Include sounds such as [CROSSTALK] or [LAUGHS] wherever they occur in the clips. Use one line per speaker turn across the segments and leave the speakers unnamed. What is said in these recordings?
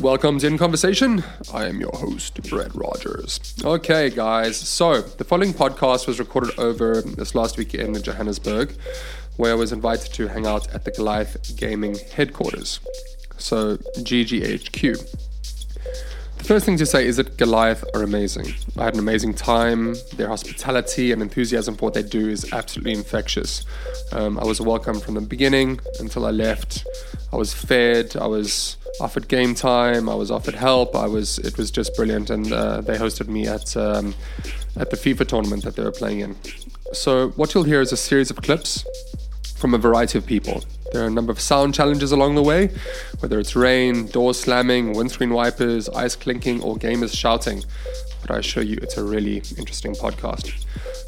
Welcome to In Conversation. I am your host, Brett Rogers. Okay, guys, so the following podcast was recorded over this last weekend in Johannesburg, where I was invited to hang out at the Goliath Gaming headquarters. So, GGHQ. The first thing to say is that Goliath are amazing. I had an amazing time. Their hospitality and enthusiasm for what they do is absolutely infectious. Um, I was welcome from the beginning until I left. I was fed. I was offered game time. I was offered help. I was. It was just brilliant, and uh, they hosted me at um, at the FIFA tournament that they were playing in. So what you'll hear is a series of clips from a variety of people. There are a number of sound challenges along the way, whether it's rain, doors slamming, windscreen wipers, ice clinking, or gamers shouting. But I assure you, it's a really interesting podcast.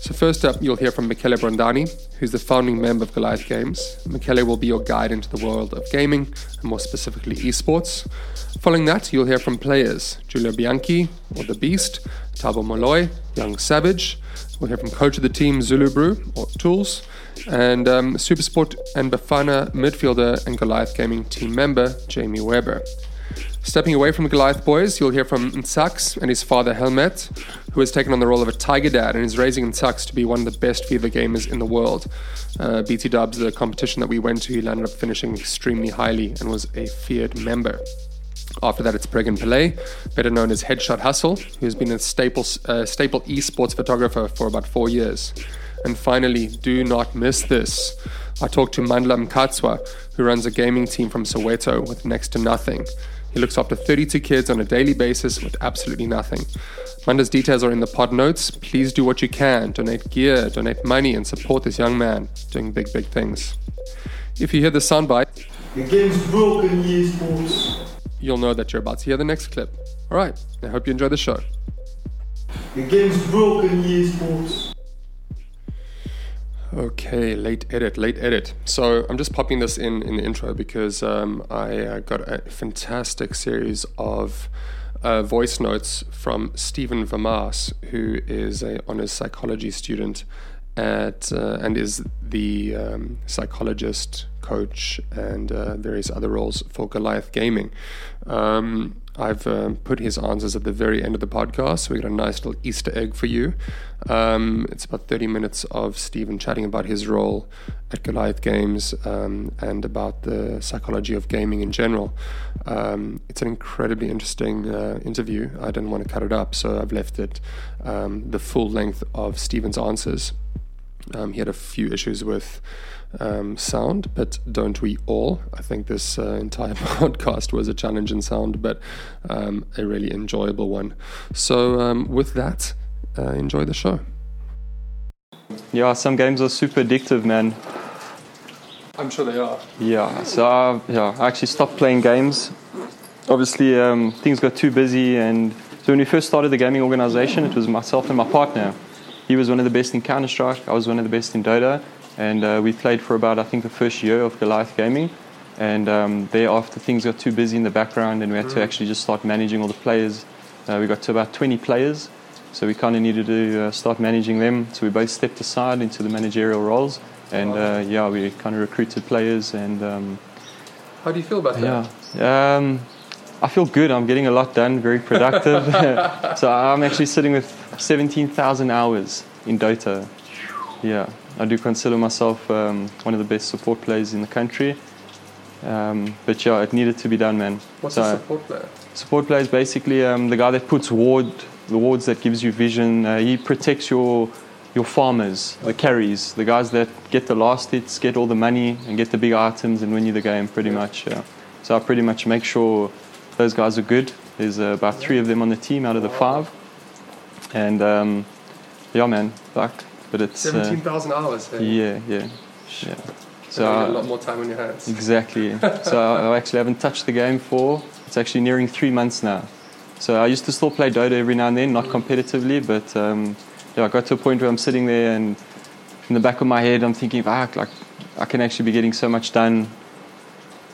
So, first up, you'll hear from Michele Brondani, who's the founding member of Goliath Games. Michele will be your guide into the world of gaming, and more specifically, esports. Following that, you'll hear from players Giulio Bianchi, or The Beast, Thabo Moloi, Young Savage. We'll hear from coach of the team, Zulu Brew, or Toolz, and um, Supersport and Bafana midfielder and Goliath Gaming team member Jamie Webber. Stepping away from Goliath boys, you'll hear from Ntsax and his father Helmet, who has taken on the role of a tiger dad and is raising Ntsax to be one of the best FIFA gamers in the world. Uh, BT Dubs, the competition that we went to, he landed up finishing extremely highly and was a feared member. After that, it's Pregan Pillay, better known as Headshot Hustle, who's been a staple, uh, staple esports photographer for about four years. And finally, do not miss this. I talked to Mandla Mkhatswa, who runs a gaming team from Soweto with next to nothing. He looks after 32 kids on a daily basis with absolutely nothing. Mandla's details are in the pod notes. Please do what you can. Donate gear, donate money, and support this young man doing big, big things. If you hear the soundbite,
the game's broken, esports.
You'll know that you're about to hear the next clip. All right, I hope you enjoy the show.
The game's broken, esports.
Okay, late edit, late edit. So I'm just popping this in in the intro because um, I uh, got a fantastic series of uh, voice notes from Stephan Vermaas, who is a honors psychology student at uh, and is the um, psychologist, coach, and uh, various other roles for Goliath Gaming. Um, I've um, put his answers at the very end of the podcast, so we got a nice little Easter egg for you. Um, it's about 30 minutes of Stephan chatting about his role at Goliath Games um, and about the psychology of gaming in general. Um, it's an incredibly interesting uh, interview. I didn't want to cut it up, so I've left it um, the full length of Stephan's answers. He had a few issues with um, sound, but don't we all? I think this uh, entire [LAUGHS] podcast was a challenge in sound, but um, a really enjoyable one. So, um, with that, uh, enjoy the show.
Yeah, some games are super addictive, man.
I'm sure they are.
Yeah, so uh, yeah, I actually stopped playing games. Obviously, um, things got too busy, and so when we first started the gaming organization, it was myself and my partner. He was one of the best in Counter Strike. I was one of the best in Dota and uh, we played for about I think the first year of Goliath Gaming, and um, thereafter things got too busy in the background, and we had to mm. actually just start managing all the players. Uh, we got to about 20 players, so we kind of needed to uh, start managing them. So we both stepped aside into the managerial roles, and uh, yeah, we kind of recruited players. And um,
how do you feel about
that? Yeah. Um, I feel good. I'm getting a lot done, very productive. [LAUGHS] [LAUGHS] so I'm actually sitting with 17,000 hours in Dota. Yeah. I do consider myself um, one of the best support players in the country. Um, but yeah, it needed to be done, man.
What's so, a support player?
Support player is basically um, the guy that puts ward, the wards that gives you vision. Uh, he protects your your farmers, the carries, the guys that get the last hits, get all the money, and get the big items and win you the game, pretty yeah. much. Yeah. So I pretty much make sure those guys are good. There's uh, about three of them on the team out of the five, and um, yeah, man, like
but it's uh, seventeen thousand hours.
Hey? Yeah, yeah, yeah.
So a lot more time on your hands.
Exactly. [LAUGHS] so I, I actually haven't touched the game for it's actually nearing three months now. So I used to still play Dota every now and then, not competitively, but um, yeah, I got to a point where I'm sitting there and in the back of my head I'm thinking, ah, like I can actually be getting so much done.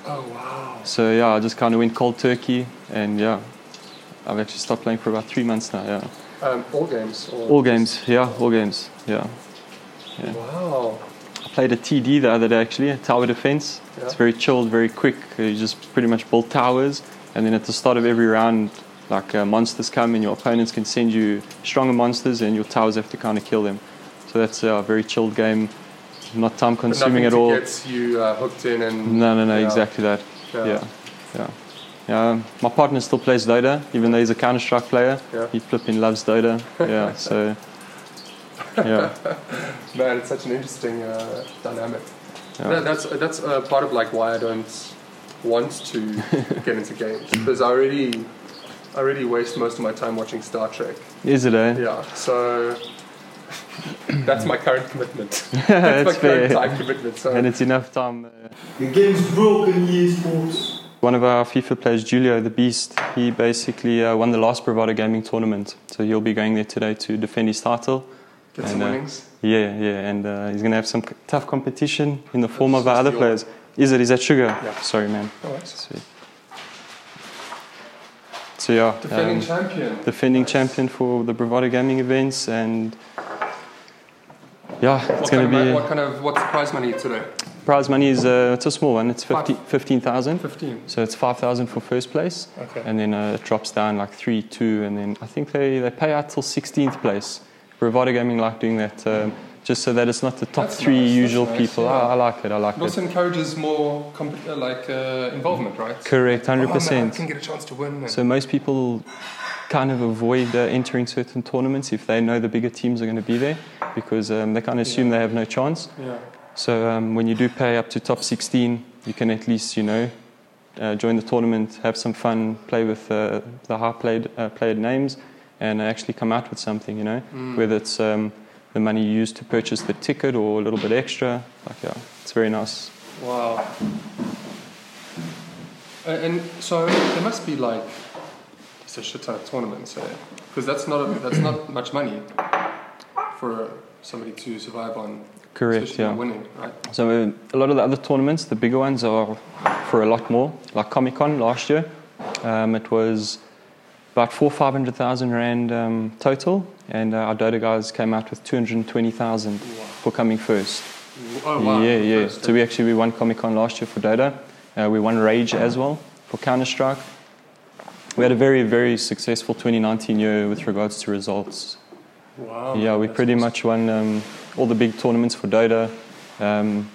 Oh wow!
So yeah, I just kind of went cold turkey, and yeah, I've actually stopped playing for about three months now. Yeah.
Um, all games.
all games. Yeah, all games. Yeah.
yeah. Wow.
I played a TD the other day actually, a tower defense. Yeah. It's very chilled, very quick. You just pretty much build towers, and then at the start of every round, like uh, monsters come, and your opponents can send you stronger monsters, and your towers have to kind of kill them. So that's a very chilled game, not time consuming at all.
Gets you uh, hooked in and
No, no, no,
Yeah.
exactly that.
Yeah.
Yeah, yeah. yeah. my partner still plays Dota, even though he's a Counter Strike player.
Yeah.
He flipping loves Dota. Yeah, so [LAUGHS] yeah,
Man, it's such an interesting uh, dynamic.
Yeah.
That, that's that's uh, part of like why I don't want to [LAUGHS] get into games because I already I already waste most of my time watching Star Trek.
is it? Eh?
Yeah, so that's my current commitment.
That's [LAUGHS]
that's my current time commitment. So
And it's enough time. Uh,
The game's broken, EA Sports.
One of our FIFA players, Julio the Beast, he basically uh, won the last Bravado Gaming tournament. So he'll be going there today to defend his title.
get some
and, uh. Yeah, yeah, and uh, he's going to have some c- tough competition in the form of our other players. Is it? Is that sugar?
Yeah.
Sorry, man.
Alright.
Sweet. So yeah,
Defending
um,
champion.
defending
Nice.
champion for the Bravado Gaming events, and yeah, it's
What
going
kind,
to
of,
be.
what kind of what's the prize money today?
Prize money is uh, it's a small one. It's 50, 15,000.
Fifteen.
So it's 5,000 for first place,
Okay.
and then uh, it drops down like 3, 2, and then I think they, they pay out till 16th place. Bravado Gaming like doing that um, just so that it's not the top
That's
three
nice,
usual
nice,
people.
yeah.
I, I like it, I like
It
it.
also encourages more comp- uh, like uh, involvement, right?
Correct,
Oh, man, I
100%.
can get a chance to win. and-
So most people kind of avoid uh, entering certain tournaments if they know the bigger teams are going to be there because um, they kind of assume they have no chance.
yeah.
So um, when you do pay up to top 16, you can at least, you know, uh, join the tournament, have some fun, play with uh, the high played, uh, played names, and actually come out with something, you know,
Mm.
whether it's um, the money you use to purchase the ticket or a little bit extra. Like, yeah, it's very nice.
Wow. And so there must be like just a shit ton of tournaments, because that's not a, that's not much money for somebody to survive on.
Correct, yeah.
winning, right?
So uh, a lot of the other tournaments, the bigger ones, are for a lot more. Like Comic Con last year, um, it was about four five hundred thousand rand um, total, and uh, our Dota guys came out with two hundred twenty thousand for coming first.
Oh wow!
yeah, yeah.
First,
So we actually we won Comic Con last year for Dota. Uh, we won Rage as well for Counter Strike. We had a very very successful 2019 year with regards to results.
wow.
Yeah, we pretty
awesome.
much won um, all the big tournaments for Dota. Um,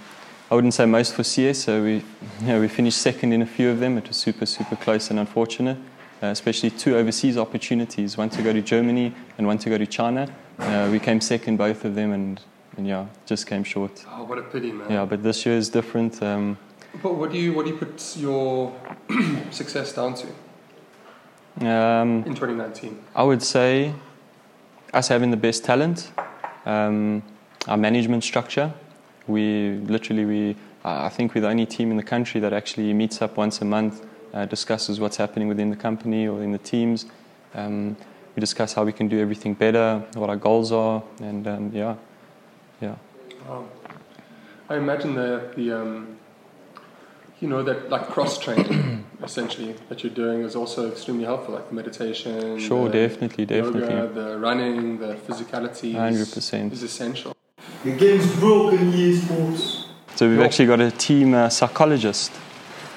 I wouldn't say most for CS, so we, you know, we finished second in a few of them. It was super, super close and unfortunate, uh, especially two overseas opportunities, one to go to Germany and one to go to China. Uh, we came second both of them and, and yeah, just came short.
Oh, what a pity, man.
Yeah, but this year is different. Um,
But what do you what do you put your [CLEARS THROAT] success down to
um,
in 2019?
I would say us having the best talent, um, our management structure. We literally, we I think we're the only team in the country that actually meets up once a month, uh, discusses what's happening within the company or in the teams. Um, we discuss how we can do everything better, what our goals are, and um, yeah, yeah.
Wow. I imagine that the um, you know that like cross training [CLEARS THROAT] essentially that you're doing is also extremely helpful, like the meditation.
Sure,
the
definitely, definitely.
Yoga, the running, the physicality.
100%.
is essential.
The game's broken, EA Sports.
So we've
Yo.
actually got a team uh, psychologist.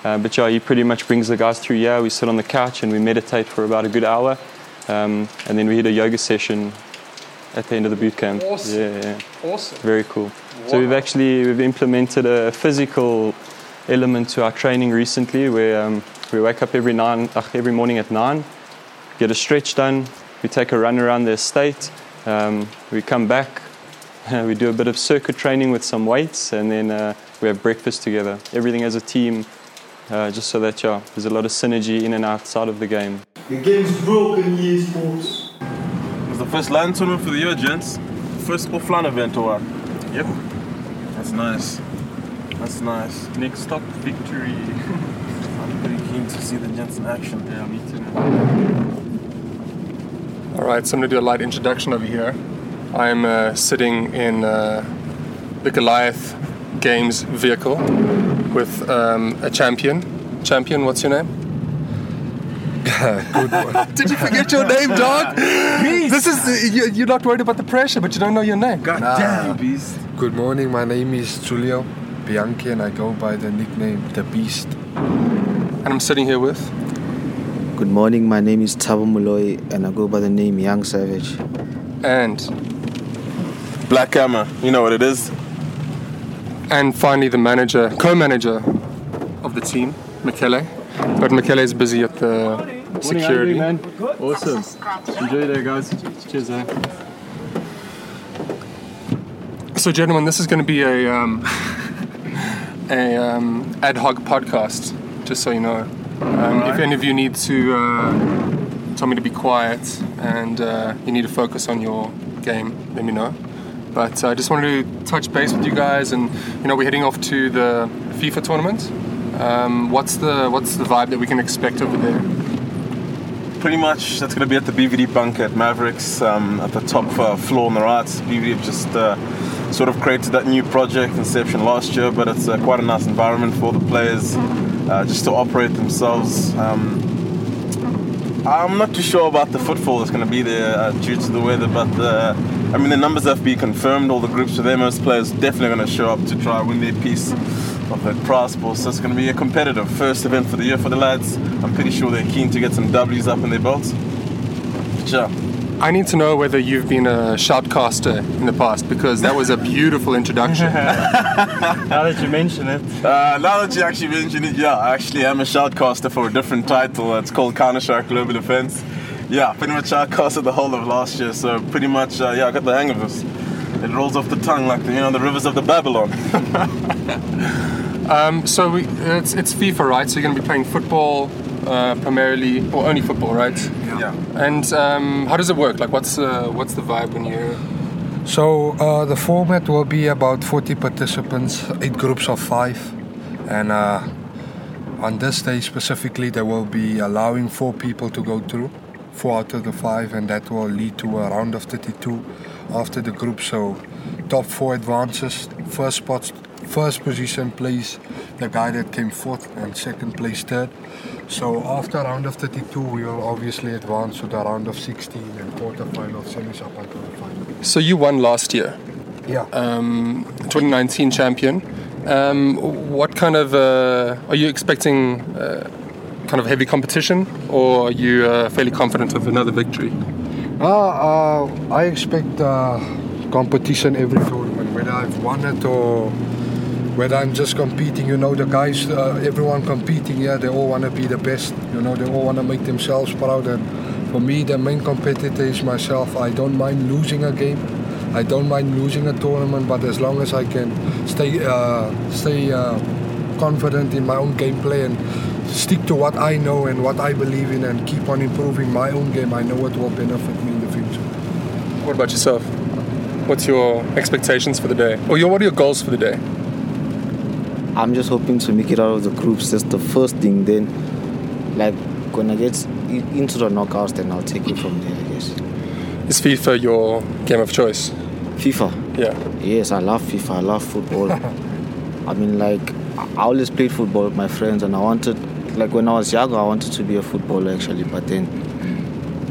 Uh, but yeah, he pretty much brings the guys through Yeah, We sit on the couch and we meditate for about a good hour. Um, and then we hit a yoga session at the end of the boot camp.
Awesome.
Yeah, yeah.
Awesome.
Very cool. So we've actually we've implemented a physical element to our training recently where um, we wake up every, nine, uh, every morning at 9, get a stretch done, we take a run around the estate, um, we come back, we do a bit of circuit training with some weights, and then uh, we have breakfast together. Everything as a team, uh, just so that yeah, there's a lot of synergy in and outside of the game.
The game's broken, EA Sports.
It was the first LAN tournament for the year, gents. First offline event or what? Yep. That's nice. That's nice.
Next stop, victory. [LAUGHS]
I'm pretty keen to see the gents in action.
Yeah, me too.
All right, so I'm going to do a light introduction over here. I'm uh, sitting in uh, the Goliath Games vehicle with um, a champion. Champion, what's your name? Good one. [LAUGHS] Did you forget your name, dog? This is you- you're not worried about the pressure, but you don't know your name.
God damn, beast.
Good morning, my name is Giulio Bianchi and I go by the nickname The Beast.
And I'm sitting here with.
Good morning, my name is Thabo Moloi and I go by the name Young Savage.
And
Black Hammer, you know what it is.
and finally the manager, co-manager of the team, Michele. But Michele is busy at the security.
man. Awesome. Enjoy there, guys. Cheers, eh?
So, gentlemen, this is going to be a um, [LAUGHS] a um, ad hoc podcast, just so you know. Um, If any of you need to uh, tell me to be quiet and uh, you need to focus on your game, let me know. But uh, I just wanted to touch base with you guys, and you know, we're heading off to the FIFA tournament. Um, what's the what's the vibe that we can expect over there?
Pretty much that's going to be at the BVD bunker at Mavericks um, at the top uh, floor on the right. BVD have just uh, sort of created that new project Inception last year, but it's uh, quite a nice environment for the players uh, just to operate themselves. Um, I'm not too sure about the footfall that's going to be there uh, due to the weather, but uh, I mean the numbers have been confirmed. All the groups with most players definitely going to show up to try and win their piece of that prize pool. So it's going to be a competitive first event for the year for the lads. I'm pretty sure they're keen to get some W's up in their belts. But yeah.
I need to know whether you've been a shoutcaster in the past because that was a beautiful introduction. [LAUGHS]
Now that you mention it,
Uh, now that you actually mention it, yeah, I actually am a shoutcaster for a different title. It's called Counter Strike Global Defense. Yeah, pretty much [LAUGHS] shoutcasted the whole of last year, so pretty much, uh, yeah, I got the hang of this. It rolls off the tongue like the, you know the rivers of the Babylon. [LAUGHS]
Um, so we, it's, it's FIFA, right? So you're going to be playing football uh, primarily, or only football, right?
yeah.
And um, how does it work? Like, what's uh, what's the vibe when you?
So uh, the format will be about 40 participants, eight groups of five, and uh, on this day specifically, they will be allowing four people to go through, four out of the five, and that will lead to a round of 32 after the group. So top four advances, first spots, first position plays the guy that came fourth, and second place third. So after round of 32, we will obviously advance to the round of 16 and quarterfinal, semis up until the final.
So you won last year,
Yeah.
um, 2019 champion. Um, what kind of uh, are you expecting? Uh, kind of heavy competition, or are you uh, fairly confident of another victory?
Uh, uh, I expect uh, competition every tournament, whether I've won it or whether I'm just competing. You know, the guys, uh, everyone competing, yeah, they all want to be the best. You know, they all want to make themselves proud. And for me, the main competitor is myself. I don't mind losing a game. I don't mind losing a tournament, but as long as I can stay, stay confident in my own gameplay and stick to what I know and what I believe in, and keep on improving my own game, I know it will benefit me in the future.
What about yourself? What's your expectations for the day, or your what are your goals for the day?
I'm just hoping to make it out of the groups. That's the first thing. Then, like when I get into the knockouts, then I'll take it from there. I guess.
Is FIFA your game of choice?
FIFA.
Yeah.
Yes, I love FIFA. I love football. [LAUGHS] I mean, like I I always played football with my friends, and I wanted, like when I was younger, I wanted to be a footballer actually. But then,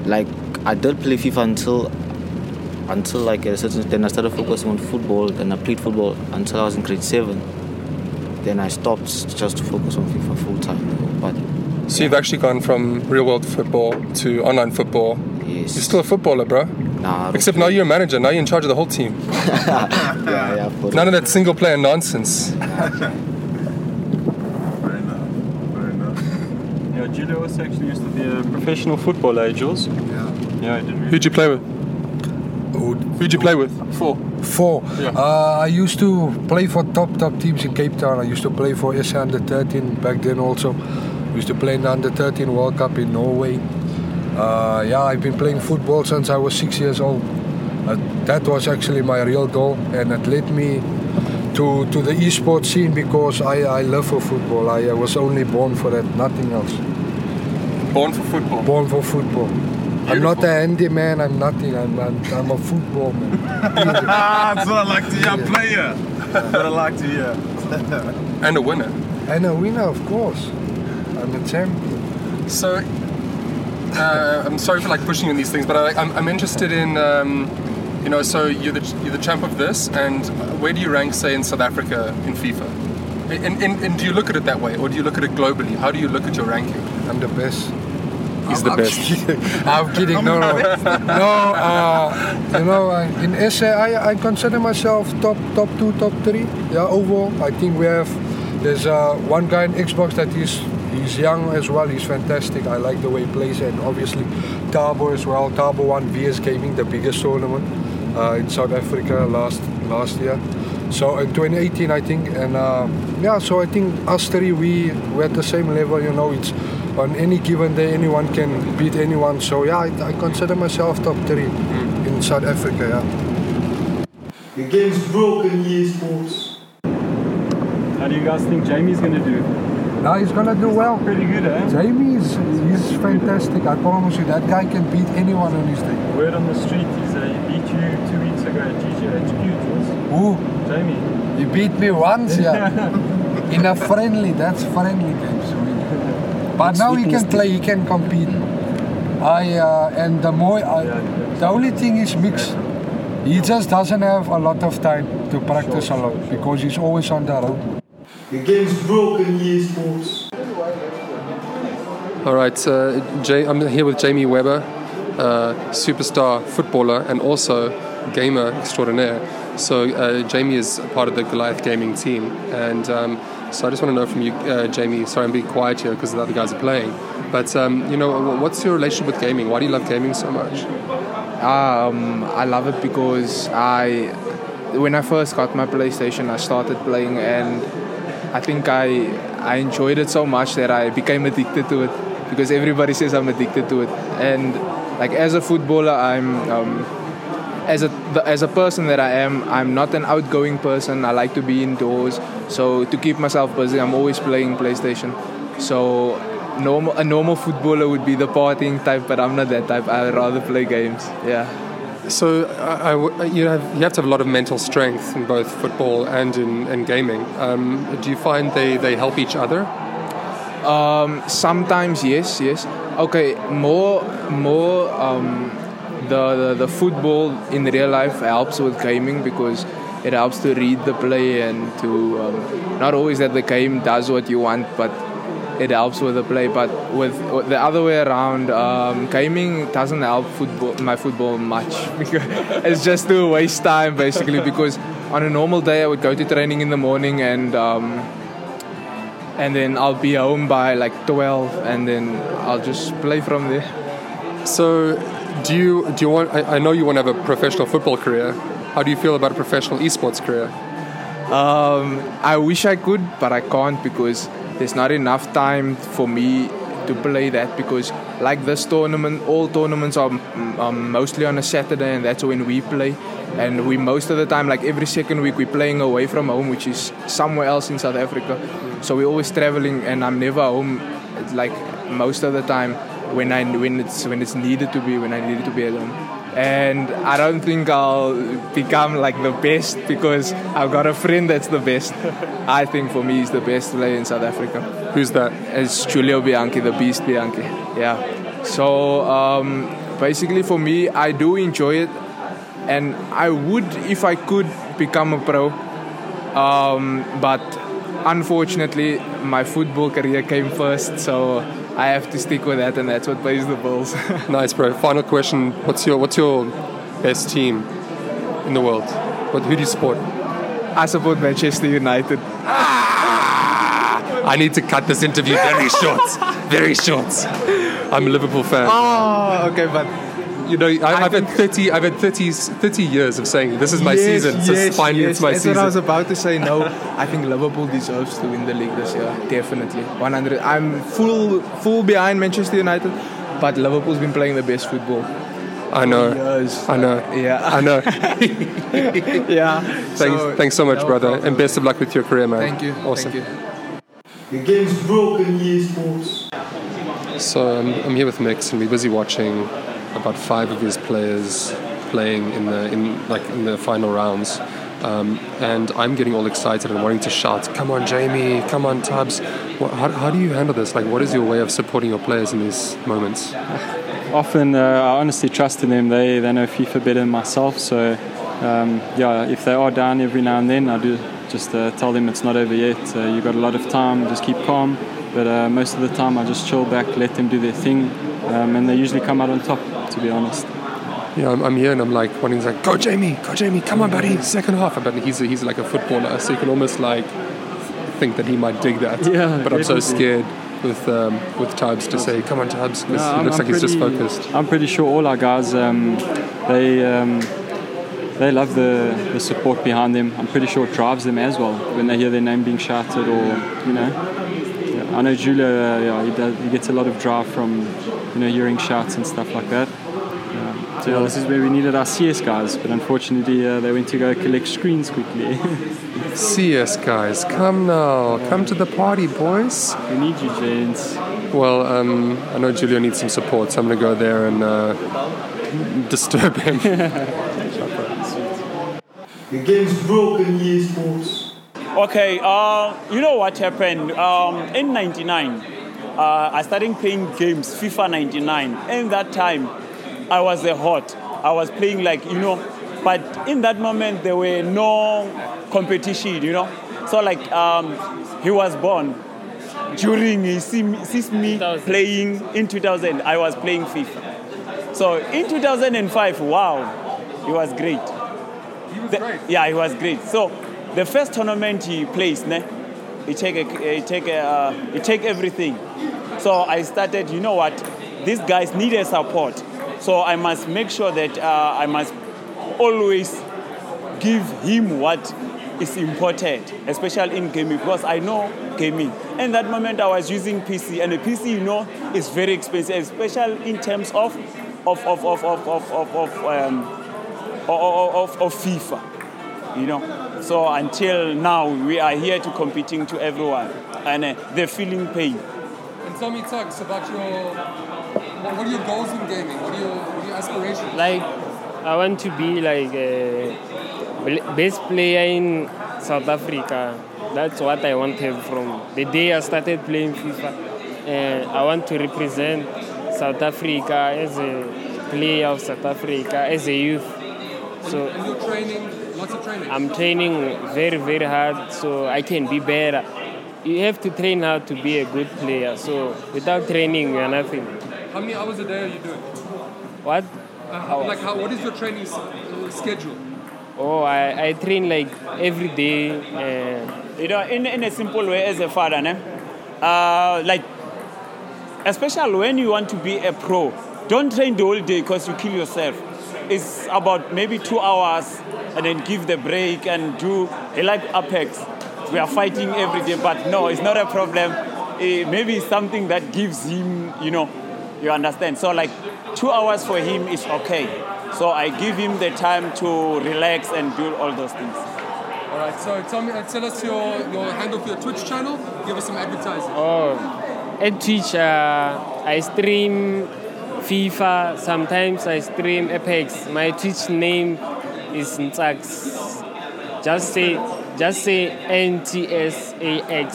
like I did play FIFA until, until like a certain. Then I started focusing on football. Then I played football until I was in grade seven. Then I stopped just to focus on FIFA full time. But
So you've actually gone from real world football to online football.
yes,
You're still a footballer, bro.
nah,
Except now you're a manager. Now you're in charge of the whole team. [LAUGHS]
yeah, yeah,
None of that single player nonsense. [LAUGHS]
Very nice. Very nice.
yeah, was actually used to be a professional footballer, Jules.
Yeah.
Yeah, he did really
Who'd you play with?
Who-
Who'd you play with? Four.
Four.
Yeah.
Uh, I used to play for top top teams in Cape Town. I used to play for SA under 13 back then also. Used to play in the under 13 World Cup in Norway. Uh, yeah, I've been playing football since I was six years old. Uh, that was actually my real goal, and it led me to to the esports scene because I, I love for football. I, I was only born for that, nothing else.
Born for football.
Born for football. I'm not a handyman. I'm nothing. I'm, I'm, I'm a football man.
Ah, [LAUGHS] that's what I like to hear, player. That's what I like to hear. [LAUGHS]
And a winner.
And a winner, of course. I'm a champion.
So, uh, I'm sorry for like pushing you in these things, but I, I'm, I'm interested in, um, you know, so you're the, you're the champ of this, and where do you rank, say, in South Africa in FIFA? And, and, and do you look at it that way, or do you look at it globally? How do you look at your ranking?
I'm the best.
He's the
I'm
best. [LAUGHS]
Kidding. I'm kidding. No, no, [LAUGHS] no. Uh, you know, uh, in SA, I, I consider myself top, top two, top three. Yeah, overall, I think we have. There's uh, one guy in Xbox that is he's young as well. He's fantastic. I like the way he plays, and obviously Thabo as well. Thabo won VS Gaming, the biggest tournament uh, in South Africa last last year. So in 2018, I think, and uh, yeah, so I think us three we we're at the same level. You know, it's on any given day anyone can beat anyone. So yeah, I, I consider myself top three in South Africa. Yeah.
The game's broken, EA Sports.
How do you guys think Jamie's going to do?
Now he's gonna do well.
Pretty good, eh?
Jamie is he's fantastic. I promise you, that guy can beat anyone on his day.
Word on the street is uh, he beat you two weeks ago at GGHQ.
Who?
Jamie.
He beat me once, yeah. [LAUGHS] In a friendly, that's friendly game. So he- but now he can play, he can compete. I uh, and the more, I, the only thing is mix. He just doesn't have a lot of time to practice a lot because he's always on the road.
The game's broken, EA Sports.
All right, uh, Jay, I'm here with Jamie Webber, uh, superstar footballer and also gamer extraordinaire. So uh, Jamie is part of the Goliath gaming team, and um, so I just want to know from you, uh, Jamie. Sorry, I'm being quiet here because the other guys are playing. But um, you know, what's your relationship with gaming? Why do you love gaming so much?
Um, I love it because I, when I first got my PlayStation, I started playing, and I think I I enjoyed it so much that I became addicted to it because everybody says I'm addicted to it, and like as a footballer, I'm. Um, as a as a person that I am, I'm not an outgoing person. I like to be indoors. So to keep myself busy, I'm always playing PlayStation. So normal a normal footballer would be the partying type, but I'm not that type. I'd rather play games. Yeah.
So I, I you have you have to have a lot of mental strength in both football and in, in gaming. Um, do you find they, they help each other?
Um, sometimes yes, yes. Okay, more more um, the, the the football in real life helps with gaming because it helps to read the play and to um, not always that the game does what you want, but it helps with the play. But with, with the other way around, um, gaming doesn't help football my football much [LAUGHS] it's just to waste time basically. Because on a normal day, I would go to training in the morning and. Um, and then I'll be home by like 12 and then I'll just play from there.
So do you do you want? I, I know you want to have a professional football career. How do you feel about a professional esports career?
Um, I wish I could, but I can't because there's not enough time for me to play that because like this tournament, all tournaments are mostly on a Saturday and that's when we play. And we most of the time, like every second week, we're playing away from home, which is somewhere else in South Africa. So we're always traveling, and I'm never home. Like most of the time when I when it's when it's needed to be, when I needed to be at home. And I don't think I'll become like the best because I've got a friend that's the best. I think for me, he's the best player in South Africa.
Who's that?
It's Giulio Bianchi, the beast Bianchi. Yeah. So um, basically, for me, I do enjoy it, and I would, if I could, become a pro. Um, but unfortunately, my football career came first, so I have to stick with that, and that's what pays the bills. [LAUGHS]
Nice, bro. Final question: What's your what's your best team in the world? What, who do you support?
I support Manchester United. Ah!
I need to cut this interview very short. Very short. I'm a Liverpool fan.
Oh, okay, but
You know, I, I've had 30, I've had 30, 30 years of saying this is my
Yes,
season. So
yes,
finally,
yes.
it's my
That's
season.
what I was about to say. No, I think Liverpool deserves to win the league this year. Definitely, 100. I'm full, full behind Manchester United, but Liverpool's been playing the best football.
I know.
Years.
I know.
Yeah.
I know. [LAUGHS]
yeah.
Thanks,
So,
thanks so much,
no
brother,
problem.
and best of luck with your career, man.
Thank you.
Awesome.
Thank you.
The game's broken, EA Sports.
So um, I'm here with Mix, and we're busy watching about five of his players playing in the in like in the final rounds. Um, and I'm getting all excited and wanting to shout, "Come on, Jamie! Come on, Tubbs!" What, how, how do you handle this? Like, what is your way of supporting your players in these moments?
Often, uh, I honestly trust in them. They they know FIFA better than myself. So, um, yeah, if they are down every now and then, I do just uh, tell them it's not over yet. Uh, you've got a lot of time. Just keep calm. But uh, most of the time, I just chill back, let them do their thing, um, and they usually come out on top. To be honest.
Yeah, I'm, I'm here and I'm like, when he's like, go Jamie, go Jamie, come on, buddy, second half. But he's he's like a footballer, so you can almost like think that he might dig that.
Yeah,
But I'm so scared with um, with Tubbs to say, come on, Tubbs.
No,
he
I'm-
looks
I'm
like he's just focused.
I'm pretty sure all our guys, um, they um, they love the, the support behind them. I'm pretty sure it drives them as well when they hear their name being shouted or you know. I know Julia, uh, yeah, he, does, he gets a lot of drive from you know hearing shouts and stuff like that. So this is where we needed our CS guys, but unfortunately uh, they went to go collect screens quickly. [LAUGHS]
CS guys, come now, come to the party, boys.
we need you, gents.
Well, um, I know Julio needs some support, so I'm gonna go there and uh, disturb him. [LAUGHS]
The game's broken, yes, Sports.
Okay, uh, you know what happened? Um, in 99, uh, I started playing games, FIFA 99. In that time, I was a hot. I was playing like, you know, but in that moment, there were no competition, you know? So, like, um, he was born. During he see me, sees me playing in 2000, I was playing FIFA. So in 2005, wow, he was great.
he was
The- Yeah, he was great. So the first tournament he plays, ne, he take a, he take a, uh, he take everything. So I started. You know what? These guys need a support. So I must make sure that uh, I must always give him what is important, especially in gaming, because I know gaming. In that moment, I was using PC, and a PC, you know, is very expensive, especially in terms of of of of of of, of, of um, of, of, of FIFA, you know. So until now, we are here to competing to everyone, and uh, they're feeling pain.
And tell me, Tugs, about your what, what are your goals in gaming? What are your, what are your aspirations?
like I want to be like a best player in South Africa. That's what I wanted from the day I started playing FIFA. And I want to represent South Africa as a player of South Africa as a youth. So
And you're training, lots of training.
I'm training very very hard so I can be better. You have to train hard to be a good player. So without training, you are nothing.
How many hours a day are you doing?
What?
Uh, how, like, how, what is your training uh, schedule?
Oh, I, I train like every day. Uh,
You know, in, in a simple way, as a father, ne? Uh, like, especially when you want to be a pro, don't train the whole day because you kill yourself. It's about maybe two hours and then give the break and do, like Apex. We are fighting every day, but no, it's not a problem. Eh, maybe it's something that gives him, you know, you understand. So, like, two hours for him is okay. So, I give him the time to relax and do all those things.
All right, so tell me, uh, tell us your, your handle for your Twitch channel. Give us some advertising.
oh, at Twitch, uh, I stream FIFA. Sometimes I stream Apex. My Twitch name is Ntsax. Just say, just say NTSAX.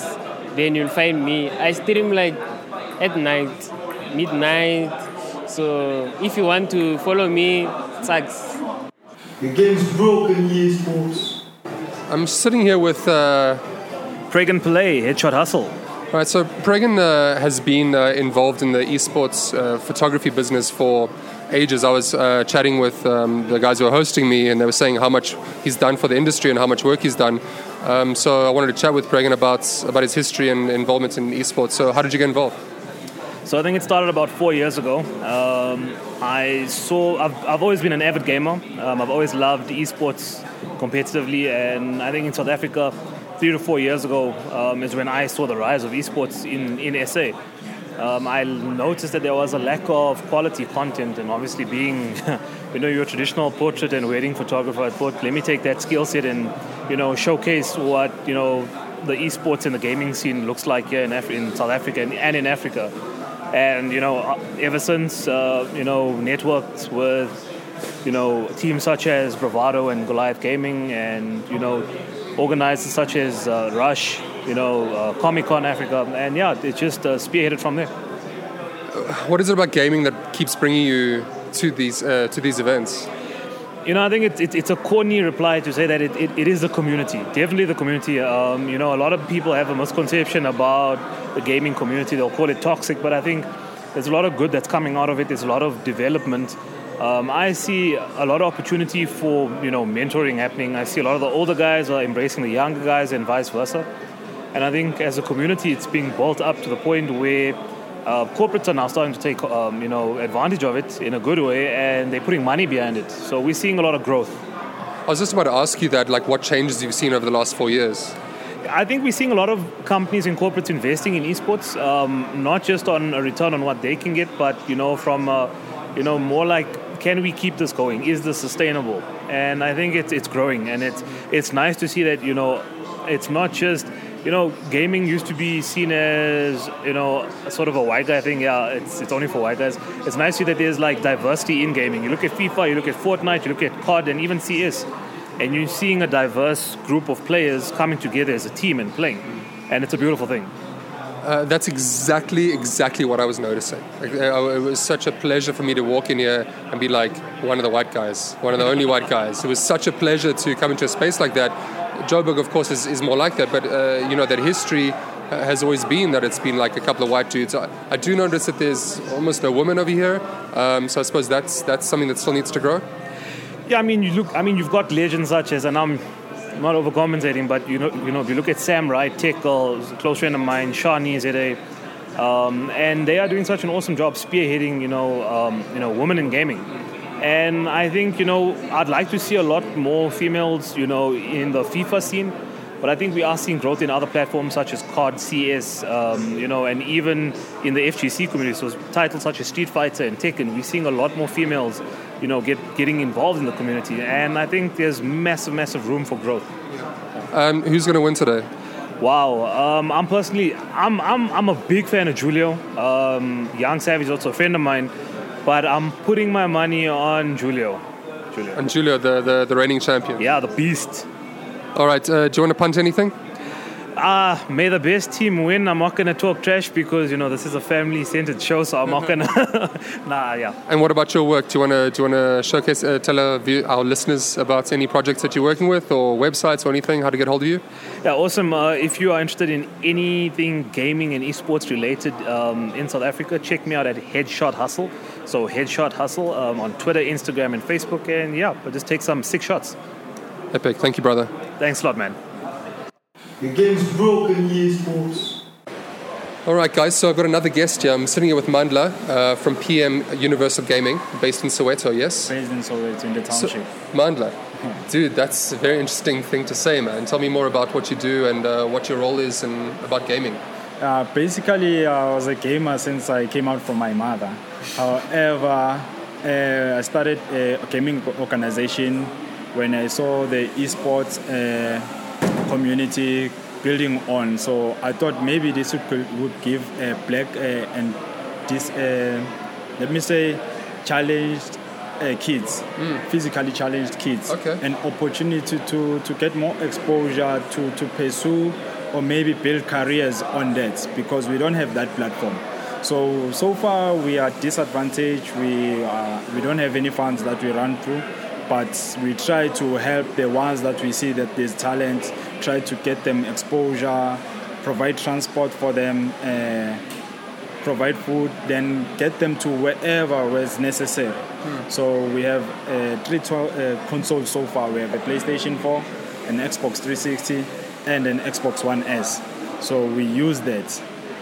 Then you'll find me. I stream like at night, midnight. So if you want to follow me, Ntsax.
The game's broken, EA Sports.
I'm sitting here with. Uh,
Pregan Pillay, Headshot Hustle.
Right, so Pregan uh, has been uh, involved in the esports uh, photography business for ages. I was uh, chatting with um, the guys who were hosting me, and they were saying how much he's done for the industry and how much work he's done. Um, so I wanted to chat with Pregan about about his history and involvement in esports. So how did you get involved?
So I think it started about four years ago. Um, I saw, I've, I've always been an avid gamer. Um, I've always loved esports competitively, and I think in South Africa, three to four years ago um, is when I saw the rise of esports in, in SA. Um, I noticed that there was a lack of quality content, and obviously, being [LAUGHS] you know, you're traditional portrait and wedding photographer, I thought, let me take that skill set and you know showcase what you know the esports and the gaming scene looks like here in, Af- in South Africa and, and in Africa. And you know, uh, ever since uh, you know networked with you know teams such as Bravado and Goliath Gaming, and you know organizers such as uh, Rush, you know uh, Comic Con Africa, and yeah, it just uh, spearheaded from there.
What is it about gaming that keeps bringing you to these uh, to these events?
You know, I think it's, it's, a corny reply to say that it, it, it is the community. Definitely the community. Um, you know, a lot of people have a misconception about the gaming community. They'll call it toxic, but I think there's a lot of good that's coming out of it. There's a lot of development. Um, I see a lot of opportunity for you know mentoring happening. I see a lot of the older guys are embracing the younger guys and vice versa. And I think as a community, it's being built up to the point where uh, corporates are now starting to take um, you know advantage of it in a good way, and they're putting money behind it. So we're seeing a lot of growth.
I was just about to ask you that, like, what changes you've seen over the last four years?
I think we're seeing a lot of companies and corporates investing in esports, um, not just on a return on what they can get, but you know from uh, you know more like can we keep this going? Is this sustainable? And I think it's it's growing, and it's it's nice to see that you know it's not just you know gaming used to be seen as you know sort of a white guy thing. Yeah, it's it's only for white guys. It's nice to see that there's like diversity in gaming. You look at FIFA, you look at Fortnite, you look at COD, and even CS, and you're seeing a diverse group of players coming together as a team and playing, and it's a beautiful thing.
Uh, that's exactly exactly what I was noticing. Like, uh, it was such a pleasure for me to walk in here and be like one of the white guys, one of the only white guys. It was such a pleasure to come into a space like that. Joburg, of course, is, is more like that, but uh, you know that history uh, has always been that it's been like a couple of white dudes. I, I do notice that there's almost no women over here, um, so I suppose that's that's something that still needs to grow.
Yeah, I mean, you look. I mean, you've got legends such as, and I'm not overcompensating, but you know, you know, if you look at Sam Wright, Tickle, a close friend of mine, Shani Zede, um, and they are doing such an awesome job spearheading, you know, um, you know, women in gaming. And I think, you know, I'd like to see a lot more females, you know, in the FIFA scene. But I think we are seeing growth in other platforms such as COD, CS, um, you know, and even in the FGC community. So titles such as Street Fighter and Tekken, we're seeing a lot more females, you know, get getting involved in the community. And I think there's massive, massive room for growth.
Um, who's going to win today?
Wow, um, I'm personally, I'm, I'm, I'm a big fan of Julio. Um, Young Savage is also a friend of mine, but I'm putting my money on Julio. Julio.
And Julio, the, the, the reigning champion.
Yeah, the beast.
All right, uh, do you want to punt anything?
Ah, may the best team win. I'm not gonna talk trash because you know this is a family-centered show, so I'm not gonna. [LAUGHS] nah, yeah.
And what about your work? Do you want to do you want to showcase, uh, tell our, view, our listeners about any projects that you're working with, or websites, or anything? How to get hold of you?
Yeah, awesome. Uh, if you are interested in anything gaming and esports related um, in South Africa, check me out at Headshot Hustle. So Headshot Hustle um, on Twitter, Instagram, and Facebook, and yeah, but just take some six shots.
Epic. Thank you, brother.
Thanks a lot, man.
The game's broken, EA Sports.
All right, guys. So I've got another guest here. I'm sitting here with Mandla uh, from PM Universal Gaming, based in Soweto. Yes.
Based in Soweto, in the township.
Mandla, [LAUGHS] dude, that's a very interesting thing to say, man. Tell me more about what you do and uh, what your role is and about gaming.
Uh, basically, I was a gamer since I came out from my mother. However, uh, I started a gaming organization when I saw the esports uh, community building on. So I thought maybe this would, would give a black uh, and this, uh, let me say, challenged uh, kids, physically challenged kids,
Okay.
an opportunity to, to get more exposure, to, to pursue or maybe build careers on that because we don't have that platform. So so far we are disadvantaged. We uh, we don't have any funds that we run through, but we try to help the ones that we see that there's talent. Try to get them exposure, provide transport for them, uh, provide food, then get them to wherever was necessary. So we have uh, three to- uh, consoles so far. We have a PlayStation 4, an Xbox 360, and an Xbox One S. So we use that.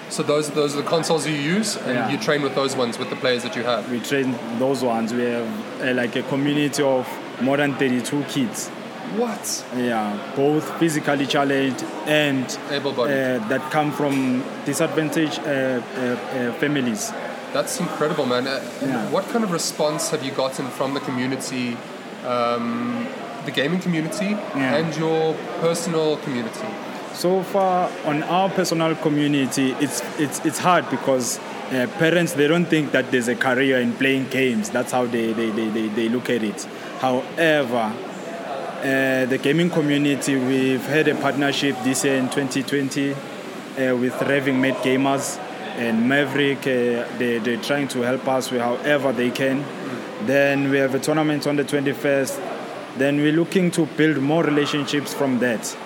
So those those are the consoles you use, and
Yeah.
you train with those ones with the players that you have.
We train those ones. We have uh, like a community of more than 32 kids.
What?
Yeah, both physically challenged and
Able-bodied.
uh, that come from disadvantaged uh, uh, uh, families.
That's incredible, man. Uh,
Yeah.
What kind of response have you gotten from the community, um, the gaming community,
Yeah.
and your personal community?
So far, on our personal community, it's it's it's hard because uh, parents they don't think that there's a career in playing games. That's how they they, they, they, they look at it. However, uh, the gaming community, we've had a partnership this year in 2020 uh, with Raving Made Gamers and Maverick. Uh, they, they're trying to help us with however they can. Then we have a tournament on the 21st then we're looking to build more relationships from that.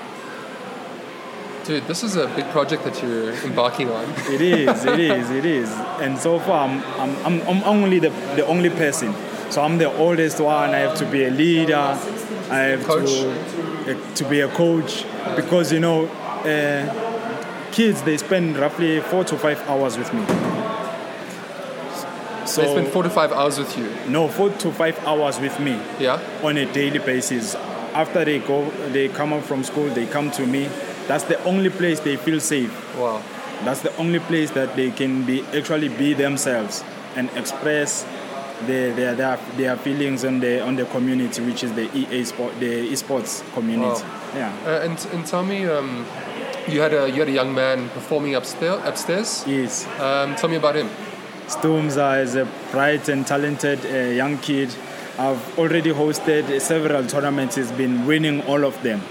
Dude, this is a big project that you're embarking on. [LAUGHS]
It is, it is, it is. And so far, I'm, I'm, I'm, I'm only the, the only person. So I'm the oldest one. I have to be a leader. I have
Coach.
to uh, to be a coach because you know, uh, kids they spend roughly four to five hours with me. So
they spend four to five hours with you.
no, four to five hours with me.
Yeah.
On a daily basis. After they go, they come out from school. They come to me. That's the only place they feel safe.
Wow.
That's the only place that they can be actually be themselves and express their their, their, their feelings on the on the community, which is the EA sport, the esports community.
Wow.
Yeah.
Uh, and and tell me, um, you had a you had a young man performing upstairs. Upstairs.
Yes.
Um, tell me about him.
Stumza is a bright and talented uh, young kid. I've already hosted several tournaments. He's been winning all of them.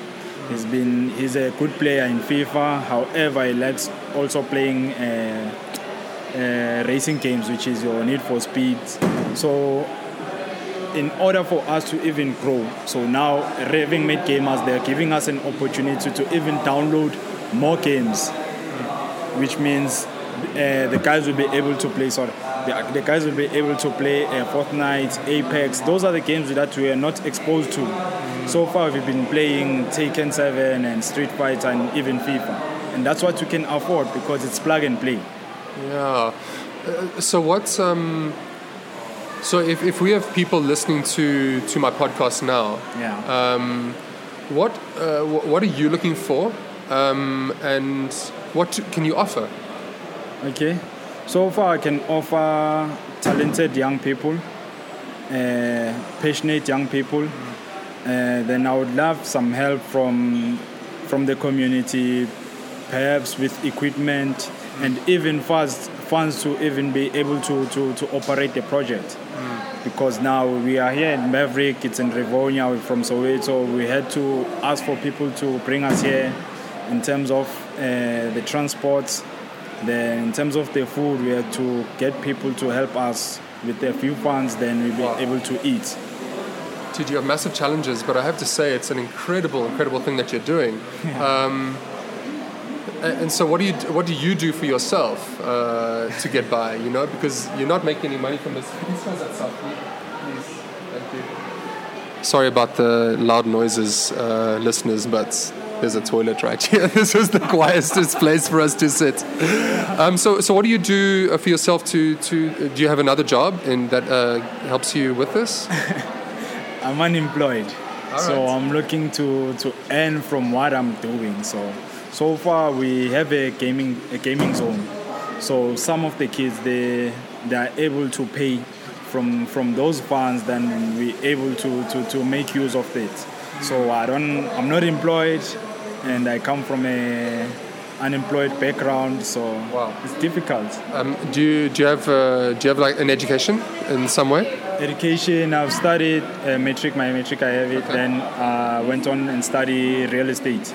He's been he's a good player in FIFA. However, he likes also playing uh, uh, racing games, which is your Need for Speed. So, in order for us to even grow, so now Raving Made Gamers they're giving us an opportunity to even download more games which means uh, the guys will be able to play. Sorry, the, the guys will be able to play uh, Fortnite, Apex. Those are the games that we are not exposed to. So far, we've been playing Tekken 7 and Street Fighter and even FIFA, and that's what we can afford because it's plug and play.
Yeah. Uh, so what's um. So if, if we have people listening to to my podcast now,
Yeah.
um, what uh, wh- what are you looking for, um, and what can you offer?
Okay. So far, I can offer talented young people, uh, passionate young people. Uh, then I would love some help from from the community, perhaps with equipment and even funds funds to even be able to, to, to operate the project. Because now we are here in Maverick, it's in Rivonia, we're from Soweto. We had to ask for people to bring us here in terms of uh, the transport, then in terms of the food, we had to get people to help us with a few funds, then we'll be able to eat.
Dude, you have massive challenges, but I have to say it's an incredible, incredible thing that you're doing. Um, and so, what do you what do you do for yourself uh, to get by? You know, because you're not making any money from this. Please close that softly, please. Thank you. Sorry about the loud noises, uh, listeners, but there's a toilet right here. [LAUGHS] this is the quietest place for us to sit. Um, so, so what do you do uh, for yourself to to? Do you have another job and that uh, helps you with this? [LAUGHS]
I'm unemployed,
All
so. I'm looking to, to earn from what I'm doing. So, so far we have a gaming a gaming zone. So some of the kids they they are able to pay from from those funds. Then we able to, to, to make use of it. So I don't I'm not employed, and I come from a unemployed background. So it's difficult.
Um, do you do you have uh, do you have like an education in some way?
Education, I've studied uh, matric, my matric, I have it. Then uh, went on and study real estate.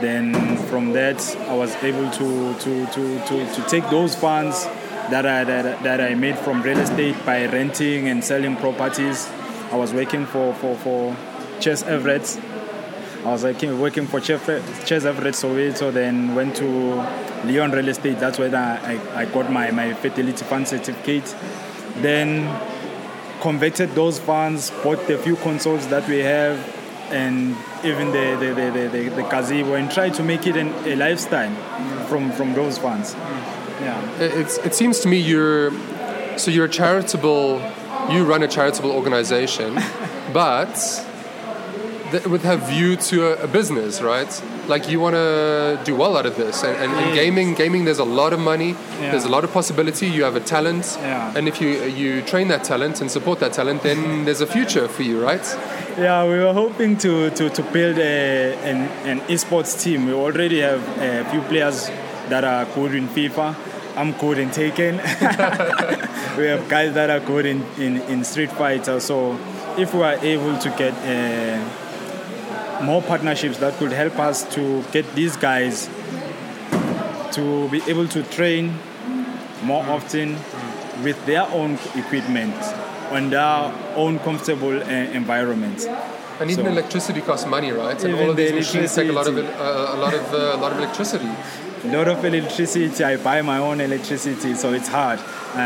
Then from that, I was able to, to, to, to, to take those funds that I, that, that I made from real estate by renting and selling properties. I was working for, for, for Chas Everitt. I was working, working for Chess Chas Everitt Soweto, then went to Leon Real Estate. That's where I, I, got my, my Fidelity Fund certificate. Then converted those funds, bought the few consoles that we have, and even the the, the, the, the, gazebo, and tried to make it an, a lifestyle from, from those funds. Yeah.
It- It's, it seems to me you're so you're a charitable you run a charitable organization, [LAUGHS] but th- with a view to a, a business, right? Like you want to do well out of this, and, and in gaming, gaming there's a lot of money,
Yeah.
there's a lot of possibility. You have a talent,
Yeah.
and if you you train that talent and support that talent, then there's a future for you, right?
Yeah, we were hoping to, to, to build a, an, an esports team. We already have a few players that are good in FIFA. I'm good in Tekken. [LAUGHS] we have guys that are good in, in, in Street Fighter. So if we are able to get uh, more partnerships that could help us to get these guys to be able to train more often with their own equipment on their own comfortable uh, environment.
And even
So-
electricity costs money, right? And all of these
the
machines take a lot of
electricity.
uh, a lot of uh, a lot of electricity.
A lot of electricity. I buy my own electricity, so it's hard. Uh,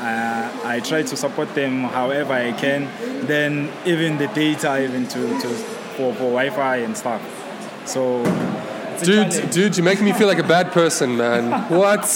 uh, I try to support them however I can. Then even the data, even to, to for, for Wi-Fi and stuff. So,
Dude, dude, you're making me feel like a bad person, man. [LAUGHS] What?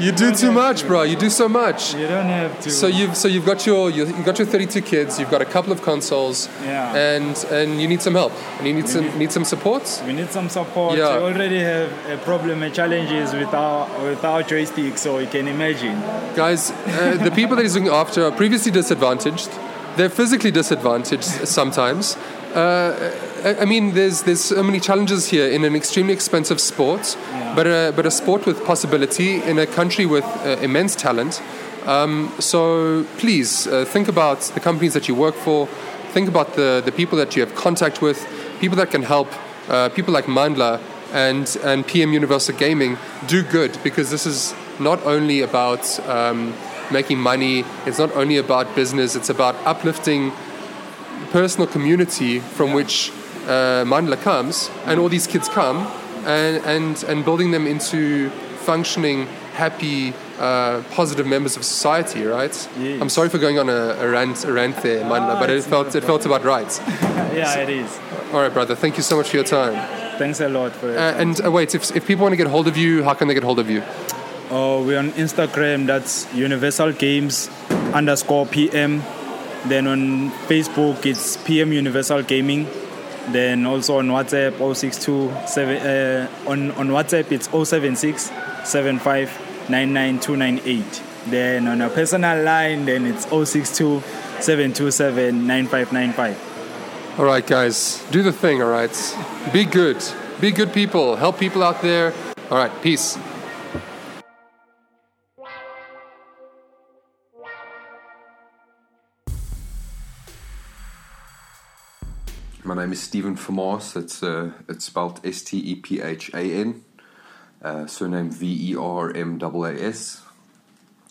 You do too much, bro. You do so much.
You don't have to.
So you've so you've got your you you've got your 32 kids. You've got a couple of consoles.
Yeah.
And and you need some help. And you need some need some support.
we need some support.
Yeah.
We already have a problem and challenges with our with our joystick, so you can imagine.
Guys, uh, the people that he's looking after are previously disadvantaged. They're physically disadvantaged sometimes. Uh, I I mean, there's there's so many challenges here in an extremely expensive sport, but a but a sport with possibility in a country with uh, immense talent. Um, so please uh, think about the companies that you work for. Think about the the people that you have contact with, people that can help, uh, people like Mandla and and PM Universal Gaming do good because this is not only about um, making money. It's not only about business. It's about uplifting personal community from which uh, Mandla comes, and all these kids come, and and and building them into functioning, happy, uh, positive members of society. Right?
Yes.
I'm sorry for going on a, a rant, a rant there, Mandla,
Ah,
but it felt it felt about right. [LAUGHS]
yeah, it is.
All right, brother. Thank you so much for your time.
Thanks a lot for.
Uh, and uh, wait, if, if people want to get hold of you, how can they get hold of you?
Oh, we're on Instagram. That's Universal Games underscore PM. Then on Facebook, it's PM Universal Gaming. Then also on WhatsApp, 062 seven, uh, on on WhatsApp, it's 076 75 99298. Then on a personal line, then it's 062 727 9595.
All right, guys, do the thing. All right, be good, be good people, help people out there. All right, peace.
My name is Stephan Vermaas. It's uh, it's spelled S T E P H A N. Uh, surname V E R M A S.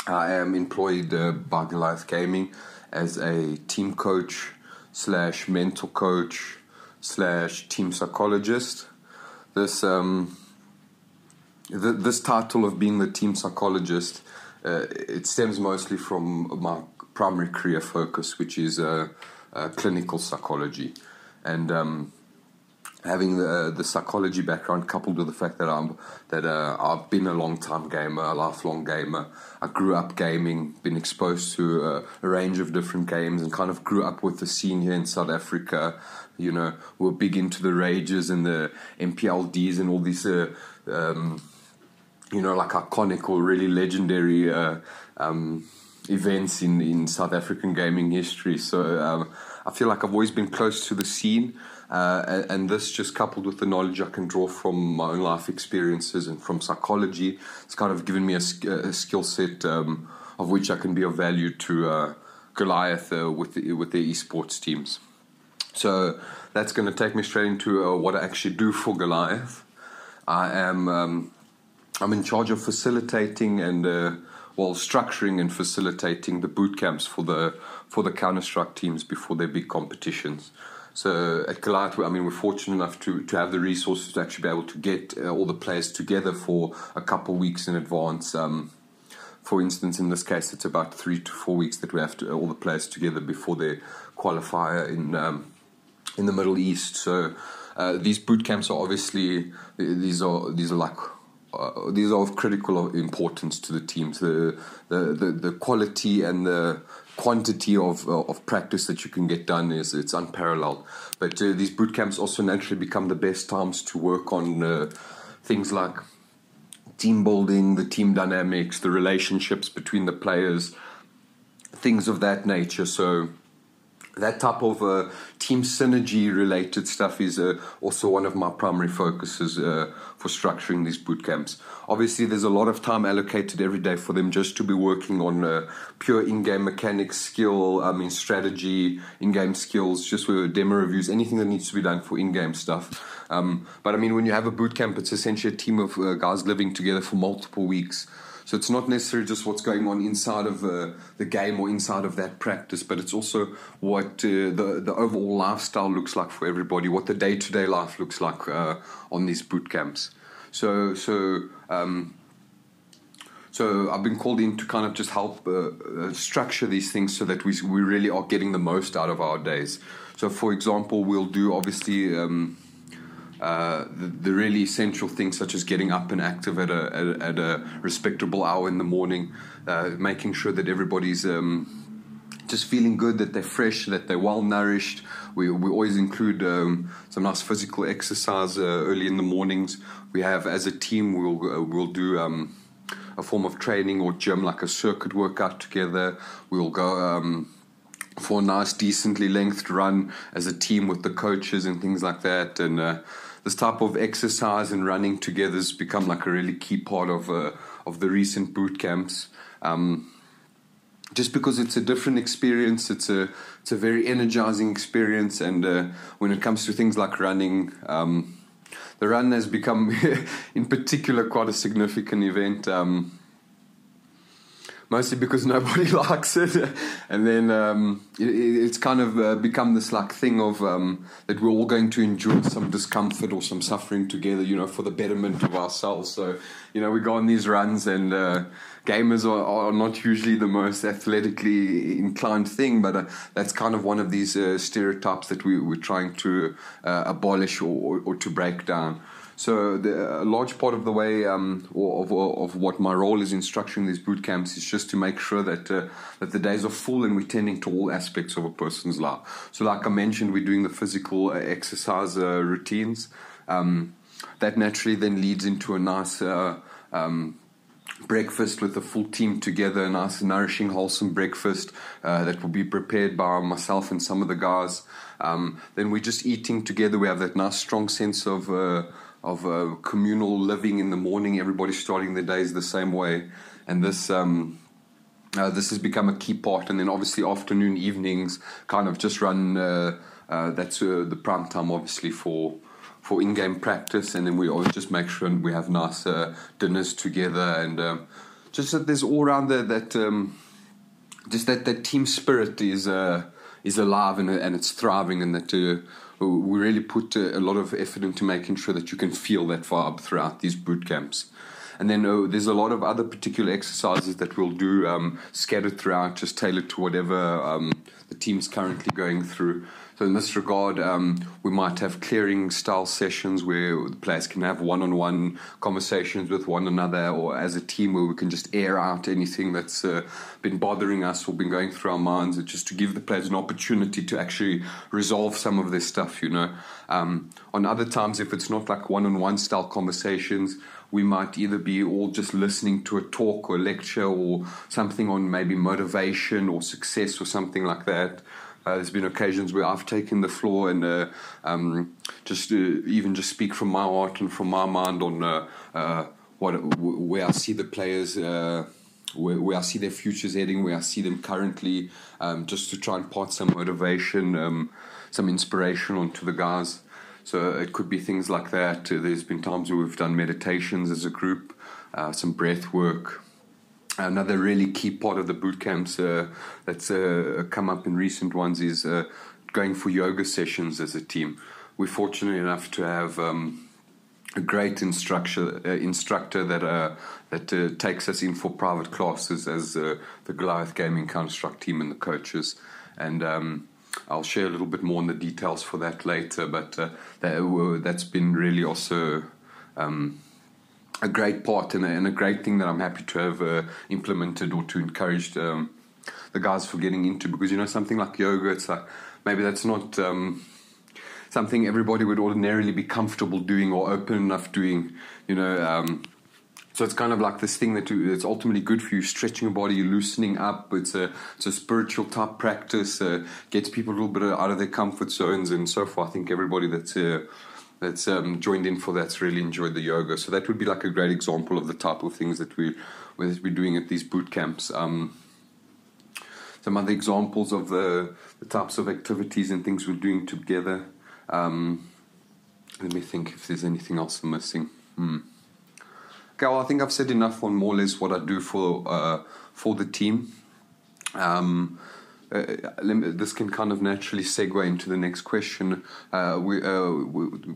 I am employed uh, by Goliath Gaming as a team coach slash mental coach slash team psychologist. This um, th- this title of being the team psychologist uh, it stems mostly from my primary career focus, which is uh, uh, clinical psychology, and um, having the the psychology background coupled with the fact that I'm that uh, I've been a long time gamer, a lifelong gamer. I grew up gaming, been exposed to uh, a range of different games, and kind of grew up with the scene here in South Africa. You know, we're big into the rages and the MPLDs and all these. Uh, um, you know, like iconic or really legendary uh, um, events in, in South African gaming history. So um, I feel like I've always been close to the scene, uh, and, and this just coupled with the knowledge I can draw from my own life experiences and from psychology, it's kind of given me a, a skill set um, of which I can be of value to uh, Goliath uh, with the, with their esports teams. So that's going to take me straight into uh, what I actually do for Goliath. I am um, I'm in charge of facilitating and uh, well structuring and facilitating the boot camps for the for the Counter Strike teams before their big competitions. So at Goliath, I mean, we're fortunate enough to, to have the resources to actually be able to get uh, all the players together for a couple weeks in advance. Um, for instance, in this case, it's about three to four weeks that we have to, all the players together before their qualifier in um, in the Middle East. So uh, these boot camps are obviously these are these are like uh, these are of critical importance to the teams. The the, the, the quality and the quantity of uh, of practice that you can get done is it's unparalleled. But uh, these boot camps also naturally become the best times to work on uh, things like team building, the team dynamics, the relationships between the players, things of that nature. So that type of uh, team synergy related stuff is uh, also one of my primary focuses uh, for structuring these boot camps. Obviously, there's a lot of time allocated every day for them just to be working on uh, pure in-game mechanics, skill, I mean strategy, in-game skills, just for demo reviews, anything that needs to be done for in-game stuff. Um, but I mean, when you have a boot camp, it's essentially a team of uh, guys living together for multiple weeks. So it's not necessarily just what's going on inside of uh, the game or inside of that practice, but it's also what uh, the the overall lifestyle looks like for everybody, what the day to day life looks like uh, on these boot camps. So so. Um, so I've been called in to kind of just help uh, uh, structure these things so that we we really are getting the most out of our days. So, for example, we'll do obviously um, uh, the, the, really essential things such as getting up and active at a, at, at a respectable hour in the morning, uh, making sure that everybody's um, just feeling good, that they're fresh, that they're well nourished. We, we always include um, some nice physical exercise uh, early in the mornings. We have, as a team, we'll uh, we'll do um, a form of training or gym, like a circuit workout together. We'll go um, for a nice, decently lengthed run as a team with the coaches and things like that. And uh, this type of exercise and running together has become like a really key part of uh, of the recent boot camps. Um, just because it's a different experience, it's a it's a very energizing experience, and uh, when it comes to things like running, um, the run has become, [LAUGHS] in particular, quite a significant event. Um, mostly because nobody [LAUGHS] likes it, and then um, it, it's kind of uh, become this like thing of um, that we're all going to endure some discomfort or some suffering together, you know, for the betterment of ourselves. So, you know, we go on these runs, and uh, gamers are, are, not usually the most athletically inclined thing, but uh, that's kind of one of these uh, stereotypes that we, we're trying to uh, abolish or, or to break down. So the, a large part of the way um, of, of what my role is in structuring these boot camps is just to make sure that uh, that the days are full and we're tending to all aspects of a person's life. So like I mentioned, we're doing the physical uh, exercise uh, routines. Um, that naturally then leads into a nice uh, um, breakfast with the full team together, a nice, nourishing, wholesome breakfast uh, that will be prepared by myself and some of the guys. Um, then we're just eating together. We have that nice, strong sense of uh, of uh, communal living in the morning. Everybody starting their days the same way, and this. Um, uh, this has become a key part, and then obviously afternoon, evenings, kind of just run. Uh, uh, that's uh, the prime time, obviously for for in-game practice, and then we always just make sure we have nice dinners together, and um, just that there's all around there that um, just that that team spirit is uh, is alive and, and it's thriving, and that uh, we really put a, lot of effort into making sure that you can feel that vibe throughout these boot camps. And then uh, there's a lot of other particular exercises that we'll do um, scattered throughout, just tailored to whatever um, the team's currently going through. So in this regard, um, we might have clearing style sessions where the players can have one-on-one conversations with one another, or as a team where we can just air out anything that's uh, been bothering us or been going through our minds, just to give the players an opportunity to actually resolve some of this stuff. You know, um, on other times, if it's not like one-on-one style conversations, we might either be all just listening to a talk or a lecture or something on maybe motivation or success or something like that. Uh, there's been occasions where I've taken the floor and uh, um, just uh, even just speak from my heart and from my mind on uh, uh, what where I see the players. Uh, where, where, I see their futures heading, where I see them currently, um, just to try and impart some motivation, um, some inspiration onto the guys. So it could be things like that. There's been times where we've done meditations as a group, some breath work, Another really key part of the boot camps uh, that's uh, come up in recent ones is uh, going for yoga sessions as a team. We're fortunate enough to have um, a great instructor uh, instructor that uh, that uh, takes us in for private classes as the Goliath Gaming Construct team and the coaches. And um, I'll share a little bit more on the details for that later. But that, has been really also. Um, a great part and a, and a, great thing that I'm happy to have uh, implemented or to encourage um, the guys for getting into because you know something like yoga it's like maybe that's not um, something everybody would ordinarily be comfortable doing or open enough doing you know um, so it's kind of like this thing that you, it's ultimately good for you, stretching your body, loosening up. It's a it's a spiritual type practice. Uh, gets people a little bit out of their comfort zones and so forth. I think everybody that's uh, that's um, joined in for that's really enjoyed the yoga. So that would be like a great example of the type of things that we we're doing at these boot camps. Um, some other examples of the, the, types of activities and things we're doing together. Um, let me think if there's anything else I'm missing. Hmm. okay, well, I think I've said enough on more or less what I do for uh, for the team. Um, uh, this can kind of naturally segue into the next question, uh, we, uh,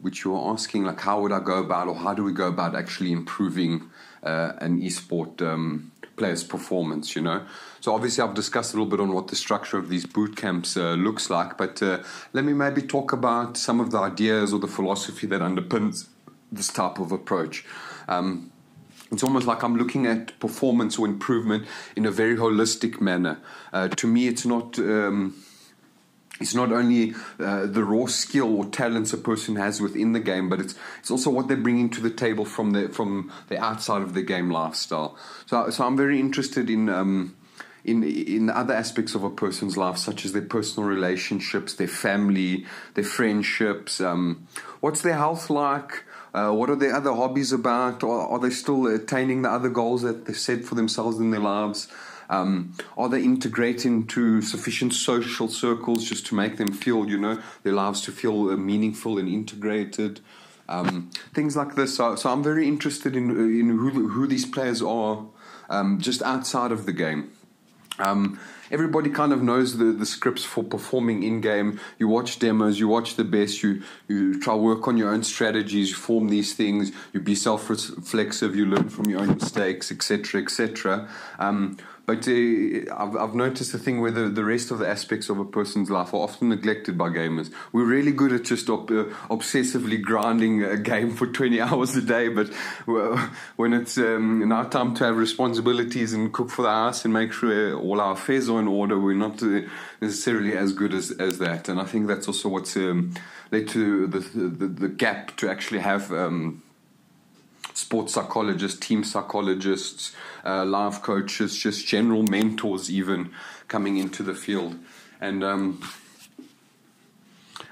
which you were asking, like how would I go about, or how do we go about actually improving uh, an esport um, player's performance? You know, so obviously I've discussed a little bit on what the structure of these boot camps uh, looks like, but uh, let me maybe talk about some of the ideas or the philosophy that underpins this type of approach. Um, it's almost like I'm looking at performance or improvement in a very holistic manner. Uh, to me, it's not. Um, it's not only uh, the raw skill or talents a person has within the game, but it's it's also what they're bringing to the table from the from the outside of the game lifestyle. So, so I'm very interested in um, in in other aspects of a person's life, such as their personal relationships, their family, their friendships. Um, what's their health like? Uh, what are their other hobbies about? Or are they still attaining the other goals that they've set for themselves in their lives? Um, are they integrating to sufficient social circles just to make them feel, you know, their lives to feel uh, meaningful and integrated? Um, things like this. So, so, I'm very interested in in who who these players are, um, just outside of the game. Um, everybody kind of knows the, the scripts for performing in game. You watch demos, you watch the best, you, you try work on your own strategies, you form these things, you be self reflexive, you learn from your own mistakes, etc., etc. Um, but uh, I've, I've noticed a thing where the, the rest of the aspects of a person's life are often neglected by gamers. We're really good at just uh, obsessively grinding a game for 20 [LAUGHS] hours a day, but when it's um, now time to have responsibilities and cook for the house and make sure all our affairs are in order, we're not uh, necessarily as good as, as that. And I think that's also what's um, led to the, the, the, gap to actually have. Um, sports psychologists, team psychologists, uh, life coaches, just general mentors, even coming into the field. And um,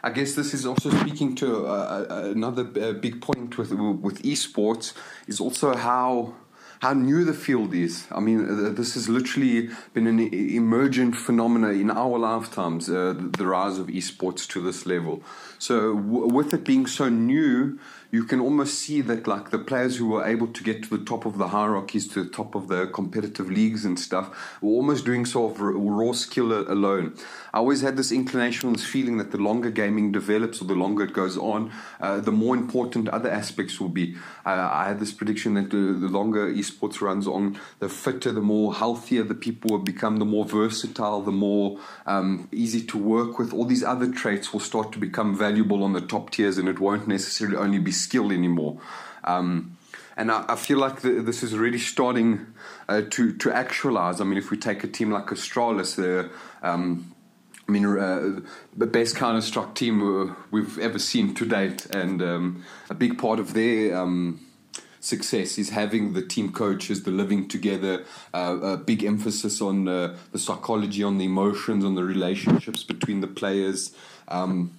I guess this is also speaking to uh, uh another uh, big point with with esports is also how how new the field is. I mean, uh, this has literally been an emergent phenomena in our lifetimes, uh, the rise of esports to this level. So, with it being so new, you can almost see that like the players who were able to get to the top of the hierarchies, to the top of the competitive leagues and stuff, were almost doing so of raw skill alone. I always had this inclination, this feeling that the longer gaming develops or the longer it goes on, uh, the more important other aspects will be. Uh, I had this prediction that the, the, longer esports runs on, the fitter, the more healthier the people will become, the more versatile, the more um, easy to work with. All these other traits will start to become valuable on the top tiers, and it won't necessarily only be skill anymore. Um, and I, I, feel like the, this is really starting uh, to to actualize. I mean, if we take a team like Astralis, the um, I mean, uh, the best Counter Strike team we've ever seen to date, and um, a big part of their um, success is having the team coaches, the living together, uh, a big emphasis on uh, the psychology, on the emotions, on the relationships between the players. Um,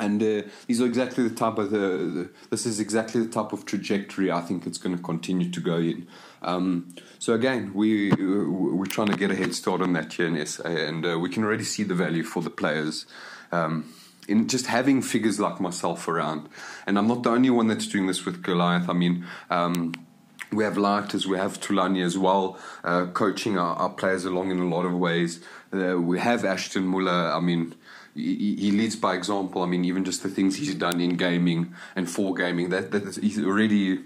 and uh, these are exactly the type of the, the, this is exactly the type of trajectory I think it's going to continue to go in. Um, so again, we we're trying to get a head start on that here in SA, and uh, we can already see the value for the players. Um, in just having figures like myself around, and I'm not the only one that's doing this with Goliath. I mean, um, we have Lighters, we have Tulani as well, uh, coaching our, our, players along in a lot of ways. Uh, we have Ashton Muller. I mean, he, he, leads by example. I mean, even just the things he's done in gaming and for gaming, that, that he's already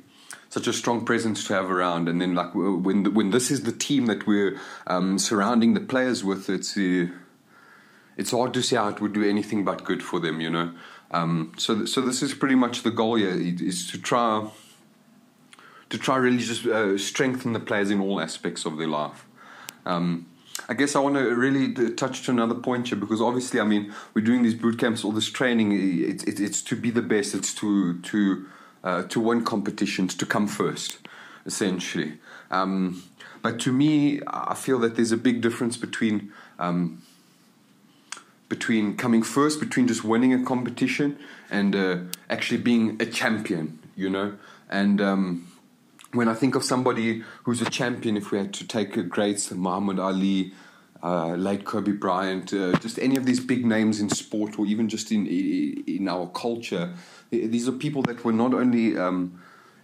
such a strong presence to have around. And then, like when the, when this is the team that we're um, surrounding the players with, it's uh, it's hard to see how it would do anything but good for them, you know. Um, so so this is pretty much the goal here is to try to try really just uh, strengthen the players in all aspects of their life. Um, I guess I want to really touch to another point here because obviously, I mean, we're doing these boot camps, all this training. It's it, it's to be the best. It's to to uh, to win competitions, to come first, essentially. Um, but to me, I feel that there's a big difference between um, between coming first, between just winning a competition and uh, actually being a champion. You know, and um, when I think of somebody who's a champion, if we had to take a greats, Muhammad Ali, uh, late Kobe Bryant, uh, just any of these big names in sport or even just in in our culture, these are people that were not only um,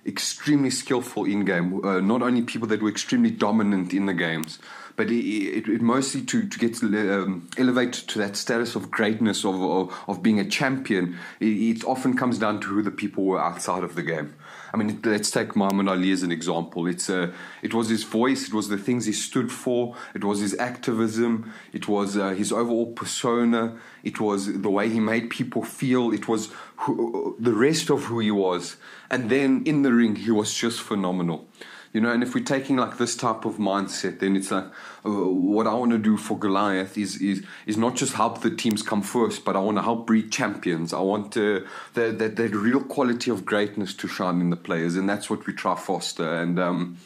extremely skillful in game. Uh, not only people that were extremely dominant in the games, but it, it, it mostly to, to get um, elevated to that status of greatness of, of, of being a champion. It, it, often comes down to who the people were outside of the game. I mean, let's take Muhammad Ali as an example. It's uh, it was his voice, it was the things he stood for, it was his activism, it was uh, his overall persona, it was the way he made people feel, it was who, the rest of who he was. And then in the ring, he was just phenomenal. You know, and if we're taking like this type of mindset, then it's like uh, what I want to do for Goliath is is is not just help the teams come first, but I want to help breed champions. I want uh, that that real quality of greatness to shine in the players, and that's what we try foster. And um,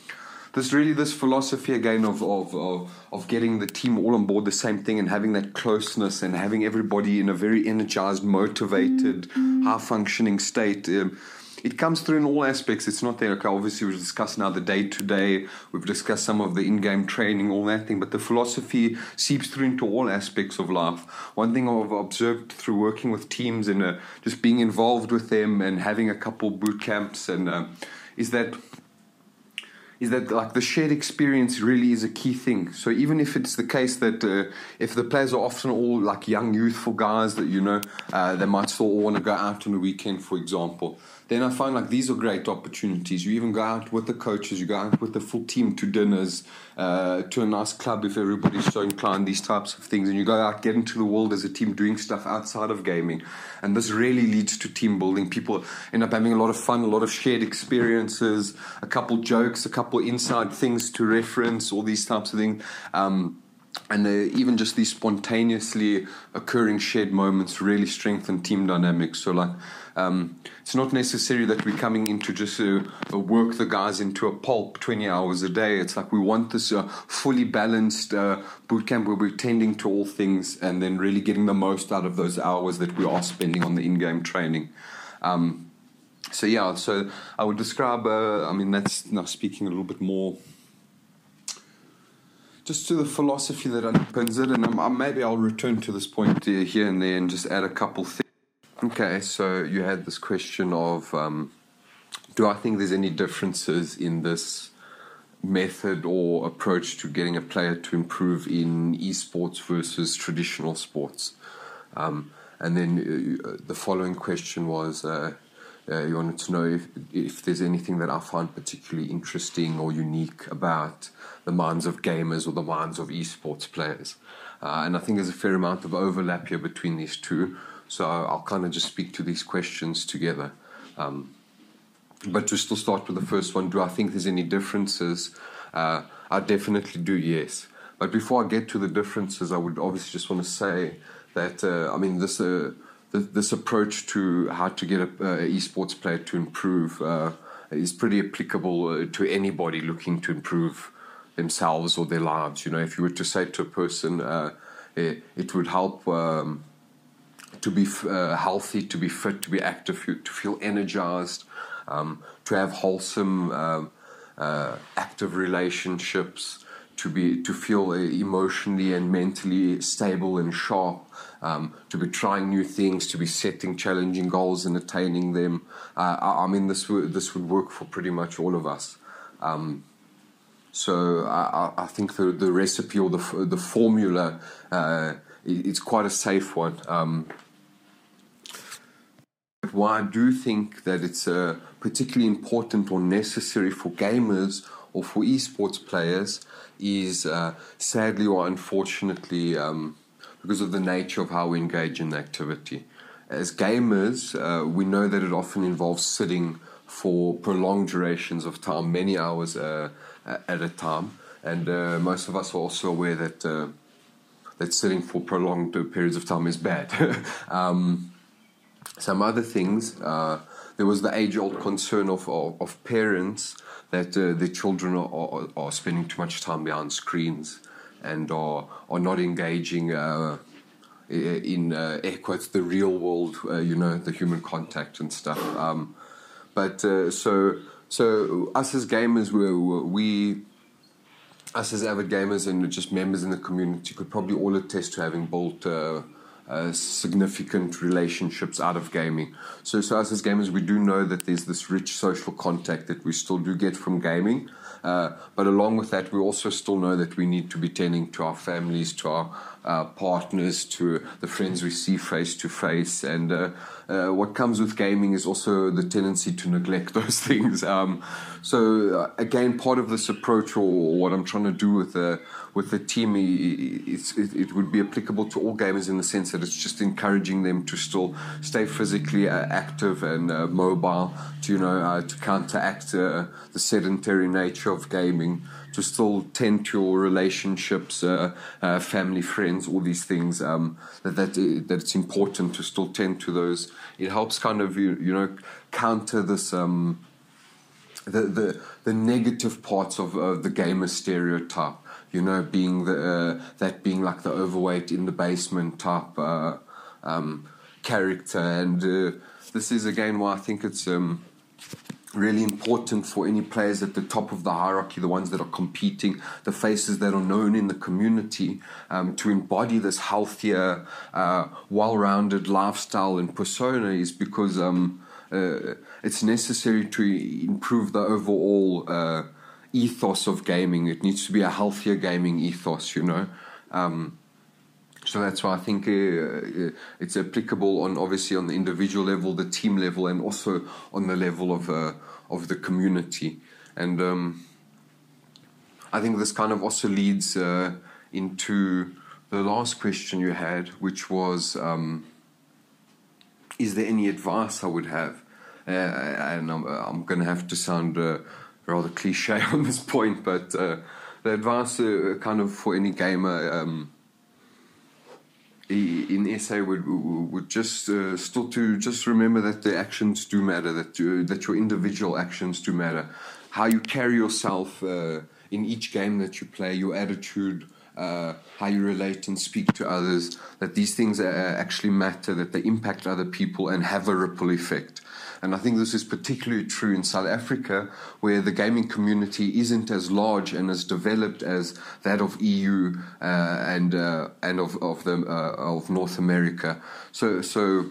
there's really this philosophy again of, of of of getting the team all on board the same thing and having that closeness and having everybody in a very energized, motivated, high functioning state. Um, it comes through in all aspects. It's not there. Okay, obviously, we've discussed now the day to day. We've discussed some of the in game training, all that thing. But the philosophy seeps through into all aspects of life. One thing I've observed through working with teams and uh, just being involved with them and having a couple boot camps and uh, is that is that like the shared experience really is a key thing. So even if it's the case that uh, if the players are often all like young, youthful guys that you know, uh, they might still all want to go out on the weekend, for example then I find like these are great opportunities. You even go out with the coaches, you go out with the full team to dinners, uh, to a nice club if everybody's so inclined, these types of things. And you go out, get into the world as a team doing stuff outside of gaming. And this really leads to team building. People end up having a lot of fun, a lot of shared experiences, a couple jokes, a couple inside things to reference, all these types of things. Um, and even just these spontaneously occurring shared moments really strengthen team dynamics. So, like, um, it's not necessary that we're coming in to just uh, work the guys into a pulp 20 hours a day. It's like we want this uh, fully balanced uh, boot camp where we're tending to all things and then really getting the most out of those hours that we are spending on the in game training. Um, so, yeah, so I would describe, uh, I mean, that's now speaking a little bit more just to the philosophy that underpins it, and um, maybe I'll return to this point uh, here and there and just add a couple things. Okay, so you had this question of um, do I think there's any differences in this method or approach to getting a player to improve in esports versus traditional sports? Um, and then uh, the following question was uh, uh, you wanted to know if, if there's anything that I find particularly interesting or unique about the minds of gamers or the minds of esports players. Uh, and I think there's a fair amount of overlap here between these two. So I'll kind of just speak to these questions together. Um, but to still start with the first one, do I think there's any differences? Uh, I definitely do, yes. But before I get to the differences, I would obviously just want to say that, uh, I mean, this, uh, this approach to how to get a, a esports player to improve uh, is pretty applicable uh, to anybody looking to improve themselves or their lives. You know, if you were to say to a person, uh, it, it, would help. Um, to be uh, healthy, to be fit, to be active, to feel energized, um, to have wholesome, um, uh, active relationships, to be to feel uh, emotionally and mentally stable and sharp, um, to be trying new things, to be setting challenging goals and attaining them. Uh, I, I, mean, this would this would work for pretty much all of us. Um, so I, I, think the the recipe or the the formula uh, it's quite a safe one. Um, why I do think that it's uh, particularly important or necessary for gamers or for esports players is uh, sadly or unfortunately um, because of the nature of how we engage in the activity. As gamers, uh, we know that it often involves sitting for prolonged durations of time, many hours uh, at a time, and uh, most of us are also aware that uh, that sitting for prolonged periods of time is bad. [LAUGHS] um, some other things. Uh, there was the age-old concern of, of, of parents that uh, their children are, are, are, spending too much time behind screens and are, are not engaging uh, in uh, air quotes the real world, uh, you know, the human contact and stuff. Um, but uh, so so us as gamers, we, we us as avid gamers and just members in the community could probably all attest to having built uh, significant relationships out of gaming. So, so us as gamers, we do know that there's this rich social contact that we still do get from gaming. Uh, but along with that, we also still know that we need to be tending to our families, to our uh, partners, to the friends we see face to face. And uh, uh what comes with gaming is also the tendency to neglect [LAUGHS] those things. Um, so uh, again, part of this approach, or what I'm trying to do with the with the team, it, it, would be applicable to all gamers in the sense that it's just encouraging them to still stay physically uh, active and mobile, to you know to counteract the sedentary nature of gaming, to still tend to your relationships, uh, family, friends, all these things. Um, that that that it's important to still tend to those. It helps kind of you, you know counter this. Um, the, the the negative parts of uh, the gamer stereotype. You know, being the uh, that being like the overweight in the basement type uh, um, character, and uh, this is again why I think it's. Um, really important for any players at the top of the hierarchy, the ones that are competing, the faces that are known in the community, um, to embody this healthier, uh, well rounded lifestyle and persona is because um, uh, it's necessary to improve the overall uh, ethos of gaming. It needs to be a healthier gaming ethos, you know. Um, so that's why I think uh, uh, it's applicable on obviously on the individual level, the team level, and also on the level of uh, of the community. And um, I think this kind of also leads uh, into the last question you had, which was, um, is there any advice I would have? Uh, and I'm, I'm going to have to sound uh, rather cliche [LAUGHS] on this point, but the advice kind of for any gamer um, in SA would would just uh, still to just remember that the actions do matter, that you, that your individual actions do matter, how you carry yourself uh, in each game that you play, your attitude, uh, how you relate and speak to others, that these things actually matter, that they impact other people and have a ripple effect. And I think this is particularly true in South Africa, where the gaming community isn't as large and as developed as that of EU uh, and uh, and of of the uh, of North America. So so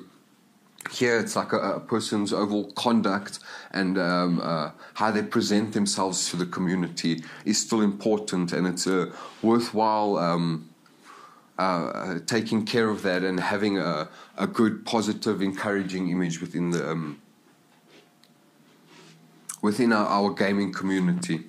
here it's like a, a person's overall conduct and um, uh, how they present themselves to the community is still important, and it's a worthwhile. Um, uh, taking care of that and having a, a good, positive, encouraging image within the um, within our, our gaming community.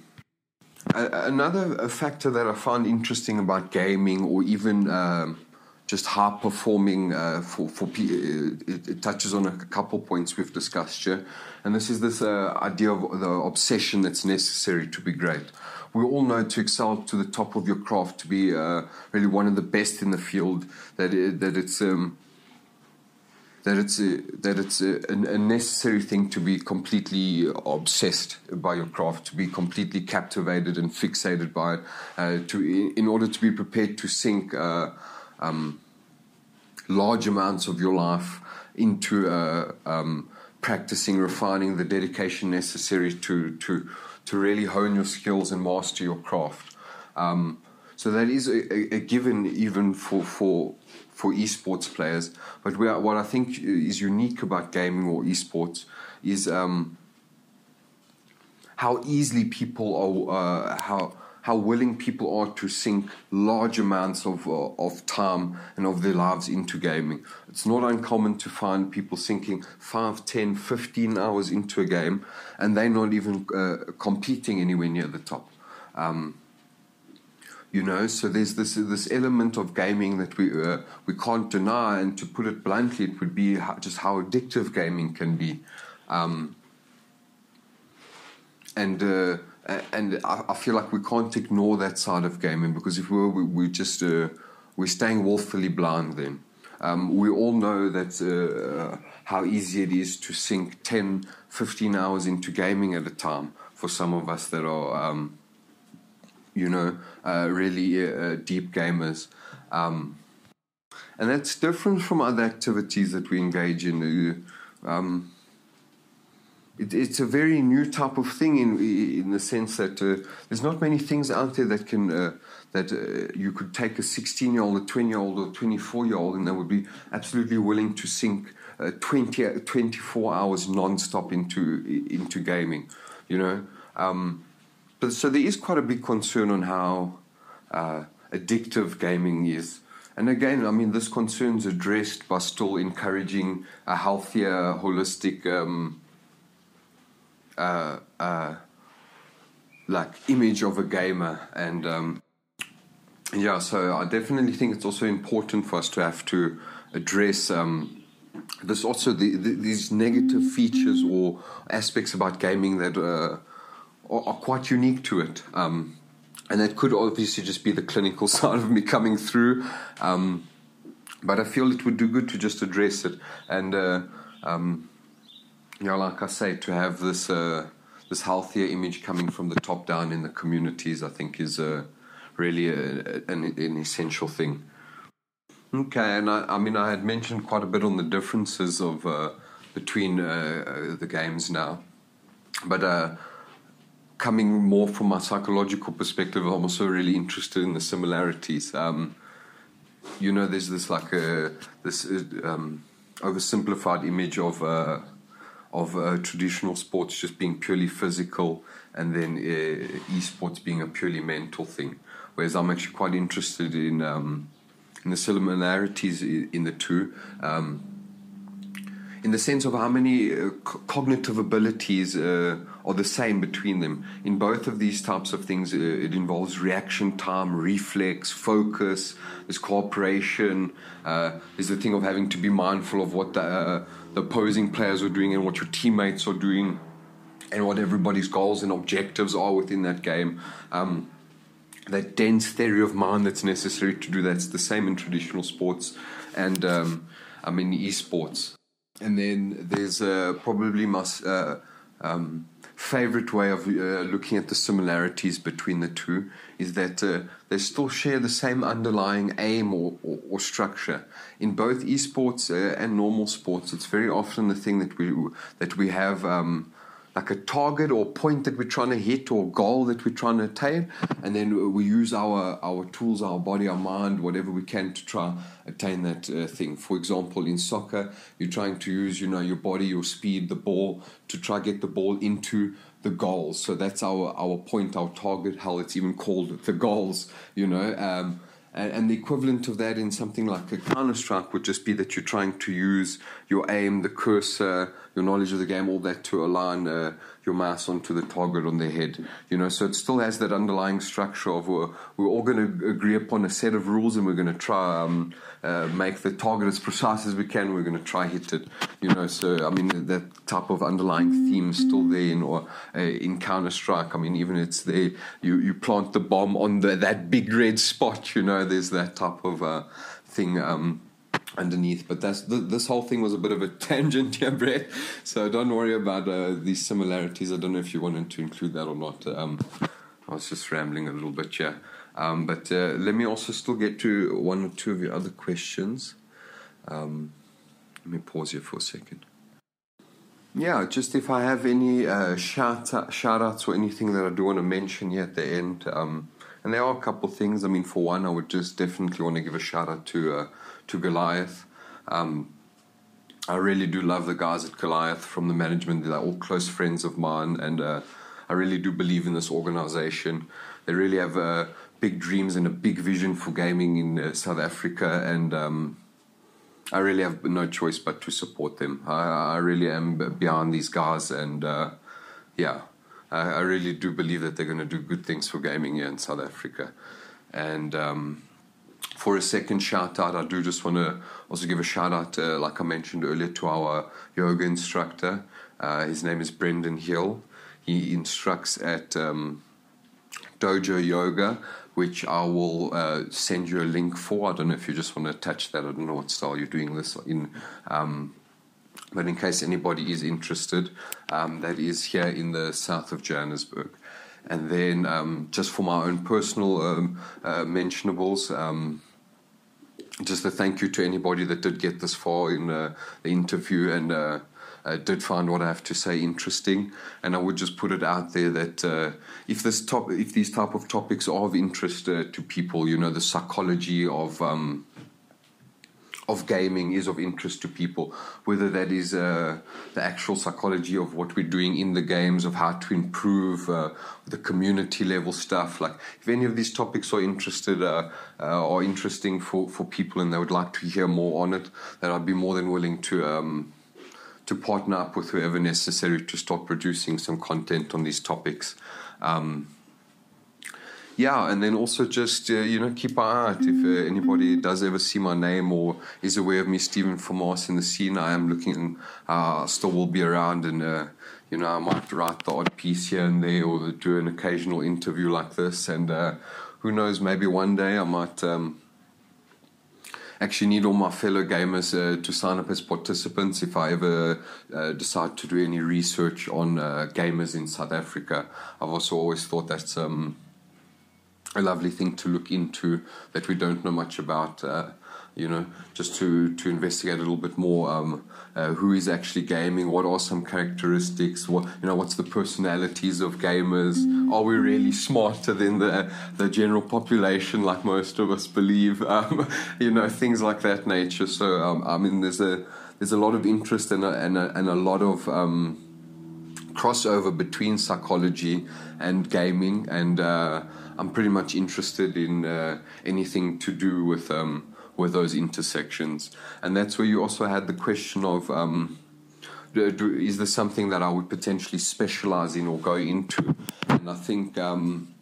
another factor that I found interesting about gaming, or even um, just high performing uh, for for uh, it, it, touches on a couple points we've discussed here, and this is this uh, idea of the obsession that's necessary to be great. We all know to excel to the top of your craft, to be uh, really one of the best in the field, that it, that it's um, that it's a, that it's a, a, necessary thing to be completely obsessed by your craft, to be completely captivated and fixated by it, uh, to in order to be prepared to sink uh, um, large amounts of your life into uh, um, practicing, refining the dedication necessary to to to really hone your skills and master your craft. Um, so that is a, a, given even for for for esports players. But what I think is unique about gaming or esports is um, how easily people are, uh, how how willing people are to sink large amounts of uh, of time and of their lives into gaming. It's not uncommon to find people sinking 5, 10, 15 hours into a game and they're not even uh, competing anywhere near the top. Um, you know? So there's this this element of gaming that we uh, we can't deny and to put it bluntly it would be just how addictive gaming can be. Um, and uh, and I, I, feel like we can't ignore that side of gaming because if we were we, we just uh, we're staying willfully blind then. Um, we all know that uh, how easy it is to sink 10 15 hours into gaming at a time for some of us that are um, you know, uh, really uh, deep gamers. Um, and that's different from other activities that we engage in. Uh, um, it, it's a very new type of thing in in the sense that uh, there's not many things out there that can uh, that uh, you could take a 16 year old, a 20 year old, or 24 year old, and they would be absolutely willing to sink uh, 20, 24 hours non-stop into into gaming. You know, um, but so there is quite a big concern on how uh, addictive gaming is. And again, I mean, this concern's addressed by still encouraging a healthier, holistic, um, uh, uh, like image of a gamer. And um, yeah, so I definitely think it's also important for us to have to address um, this also the, the, these negative features or aspects about gaming that uh, are, are, quite unique to it. Um, and that could obviously just be the clinical [LAUGHS] side of me coming through. Um, but I feel it would do good to just address it. And, uh, um, you know, like I say, to have this, uh, this healthier image coming from the top down in the communities, I think is uh, really a, an, an, essential thing. Okay, and I, I, mean, I had mentioned quite a bit on the differences of uh, between uh, uh, the games now. But coming more from a psychological perspective, I'm also really interested in the similarities. Um, you know, there's this like a this um, oversimplified image of uh, of uh, traditional sports just being purely physical, and then uh, esports being a purely mental thing. Whereas I'm actually quite interested in um, in the similarities in the two. Um, in the sense of how many uh, cognitive abilities uh, are the same between them. In both of these types of things, uh, it involves reaction time, reflex, focus, there's cooperation, uh, there's the thing of having to be mindful of what the, uh, the opposing players are doing and what your teammates are doing and what everybody's goals and objectives are within that game. Um, that dense theory of mind that's necessary to do that's the same in traditional sports and um, I mean esports. And then there's uh, probably my uh, um, favorite way of uh, looking at the similarities between the two is that uh, they still share the same underlying aim or, or, or structure. In both esports uh, and normal sports, it's very often the thing that we that we have. Um, like a target or point that we're trying to hit or goal that we're trying to attain. And then we use our our tools our body our mind whatever we can to try attain that uh, thing. For example in soccer you're trying to use you know your body your speed the ball to try get the ball into the goals so that's our our point our target how it's even called the goals you know um, and, the equivalent of that in something like a Counter Strike would just be that you're trying to use your aim, the cursor, your knowledge of the game, all that to align uh, your mouse onto the target on their head. You know, so it still has that underlying structure of we're, we're all going to agree upon a set of rules and we're going to try um, uh, make the target as precise as we can. We're going to try hit it. You know, so I mean that type of underlying theme is still there in or uh, in Counter Strike. I mean, even it's there. You you plant the bomb on the, that big red spot. You know, there's that type of uh, thing. Um, underneath. But that's th- this whole thing was a bit of a [LAUGHS] tangent here, Brett. So don't worry about uh, these similarities. I don't know if you wanted to include that or not. Um, I was just rambling a little bit, yeah. Um, but uh, let me also still get to one or two of your other questions. Um, let me pause here for a second. Yeah, just if I have any uh, shout, out, shout outs or anything that I do want to mention here at the end. Um, and there are a couple things. I mean, for one, I would just definitely want to give a shout out to uh, to Goliath. Um, I really do love the guys at Goliath from the management. They're all close friends of mine, and uh, I really do believe in this organization. They really have uh, big dreams and a big vision for gaming in uh, South Africa, and um, I really have no choice but to support them. I, I really am behind these guys, and uh, yeah, I, I, really do believe that they're going to do good things for gaming here in South Africa, and. Um, for a second shout out, I do just want to also give a shout out, like I mentioned earlier, to our yoga instructor. Uh, his name is Brendon Hill. He instructs at um, Dojo Yoga, which I will uh, send you a link for. I don't know if you just want to attach that. I don't know what style you're doing this in. Um, but in case anybody is interested, um, that is here in the south of Johannesburg. And then um, just for my own personal um, uh, mentionables, um, just a thank you to anybody that did get this far in uh, the interview and uh, uh, did find what I have to say interesting, and I would just put it out there that uh, if this top, if these type of topics are of interest uh, to people, you know, the psychology of um, of gaming is of interest to people, whether that is uh, the actual psychology of what we're doing in the games, of how to improve uh, the community level stuff. Like, if any of these topics are interested uh, uh or interesting for, for people and they would like to hear more on it, then I'd be more than willing to. Um, to partner up with whoever necessary to start producing some content on these topics. Um, yeah, and then also just uh, you know keep an eye out if uh, anybody does ever see my name or is aware of me, Stephan Vermaas in the scene. I am looking, uh, still will be around, and uh, you know I might write the odd piece here and there, or do an occasional interview like this, and uh, who knows, maybe one day I might. Um, actually need all my fellow gamers uh, to sign up as participants if I ever uh, decide to do any research on uh, gamers in South Africa. I've also always thought that's um, a lovely thing to look into that we don't know much about. Uh, you know, just to to investigate a little bit more. Um, uh, who is actually gaming? What are some characteristics? What you know? What's the personalities of gamers? Are we really smarter than the the general population, like most of us believe? [LAUGHS] Um, you know, things like that nature. So um, I mean, there's a there's a lot of interest and a, and a, and a lot of um, crossover between psychology and gaming, and uh, I'm pretty much interested in uh, anything to do with um, with those intersections, and that's where you also had the question of. Um, is there something that I would potentially specialize in or go into? And I think um,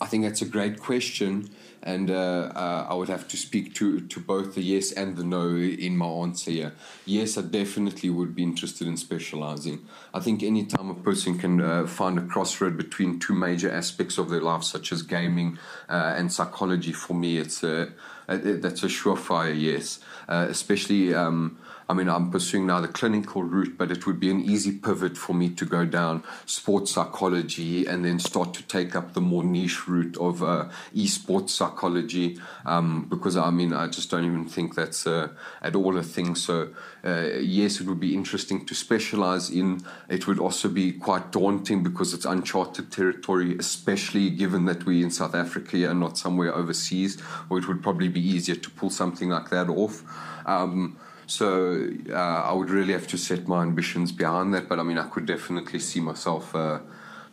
I think that's a great question and uh, uh, I would have to speak to, to both the yes and the no in my answer here. Yes, I definitely would be interested in specializing. I think anytime a person can uh, find a crossroad between two major aspects of their life, such as gaming uh, and psychology, for me, it's a, that's a surefire yes. Uh, especially um, I mean, I'm pursuing now the clinical route, but it would be an easy pivot for me to go down sports psychology and then start to take up the more niche route of uh, esports psychology. Um, because I mean, I just don't even think that's uh, at all a thing. So, uh, yes, it would be interesting to specialize in. It would also be quite daunting because it's uncharted territory, especially given that we're in South Africa and not somewhere overseas, or it would probably be easier to pull something like that off. Um, so uh, I would really have to set my ambitions behind that. But I mean, I could definitely see myself uh,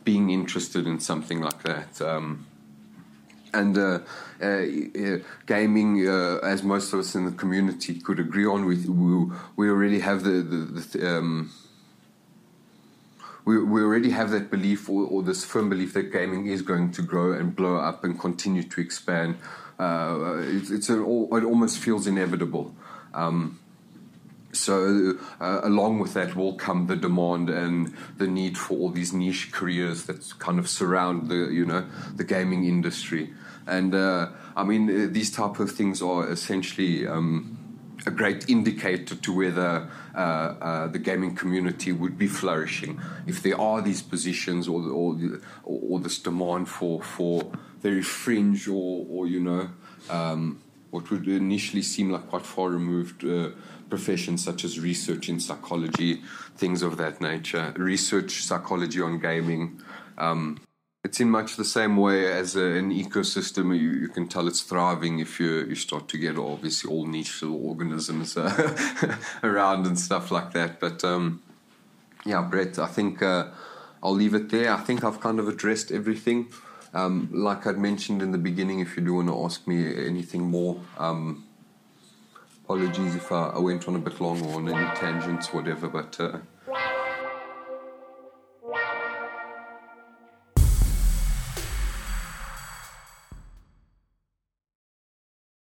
being interested in something like that. Um, and uh, uh gaming, uh, as most of us in the community could agree on, we we, already have the the, the um, we, we already have that belief or, or, this firm belief that gaming is going to grow and blow up and continue to expand. Uh, it's, it's an, it almost feels inevitable. Um, so uh, along with that will come the demand and the need for all these niche careers that kind of surround the you know the gaming industry. And uh, i mean uh, these type of things are essentially um, a great indicator to whether uh, uh, the gaming community would be flourishing. If there are these positions or or, or this demand for for very fringe or or you know um, what would initially seem like quite far removed uh, professions such as research in psychology, things of that nature, research psychology on gaming. Um, it's in much the same way as a, an ecosystem. You, you, can tell it's thriving if you, you start to get obviously all niche little organisms uh, [LAUGHS] around and stuff like that. But um, yeah, Brett, I think uh, I'll leave it there. I think I've kind of addressed everything. Um, like I'd mentioned in the beginning, if you do want to ask me anything more, um, apologies if I, I, went on a bit long or on any tangents, whatever, but uh,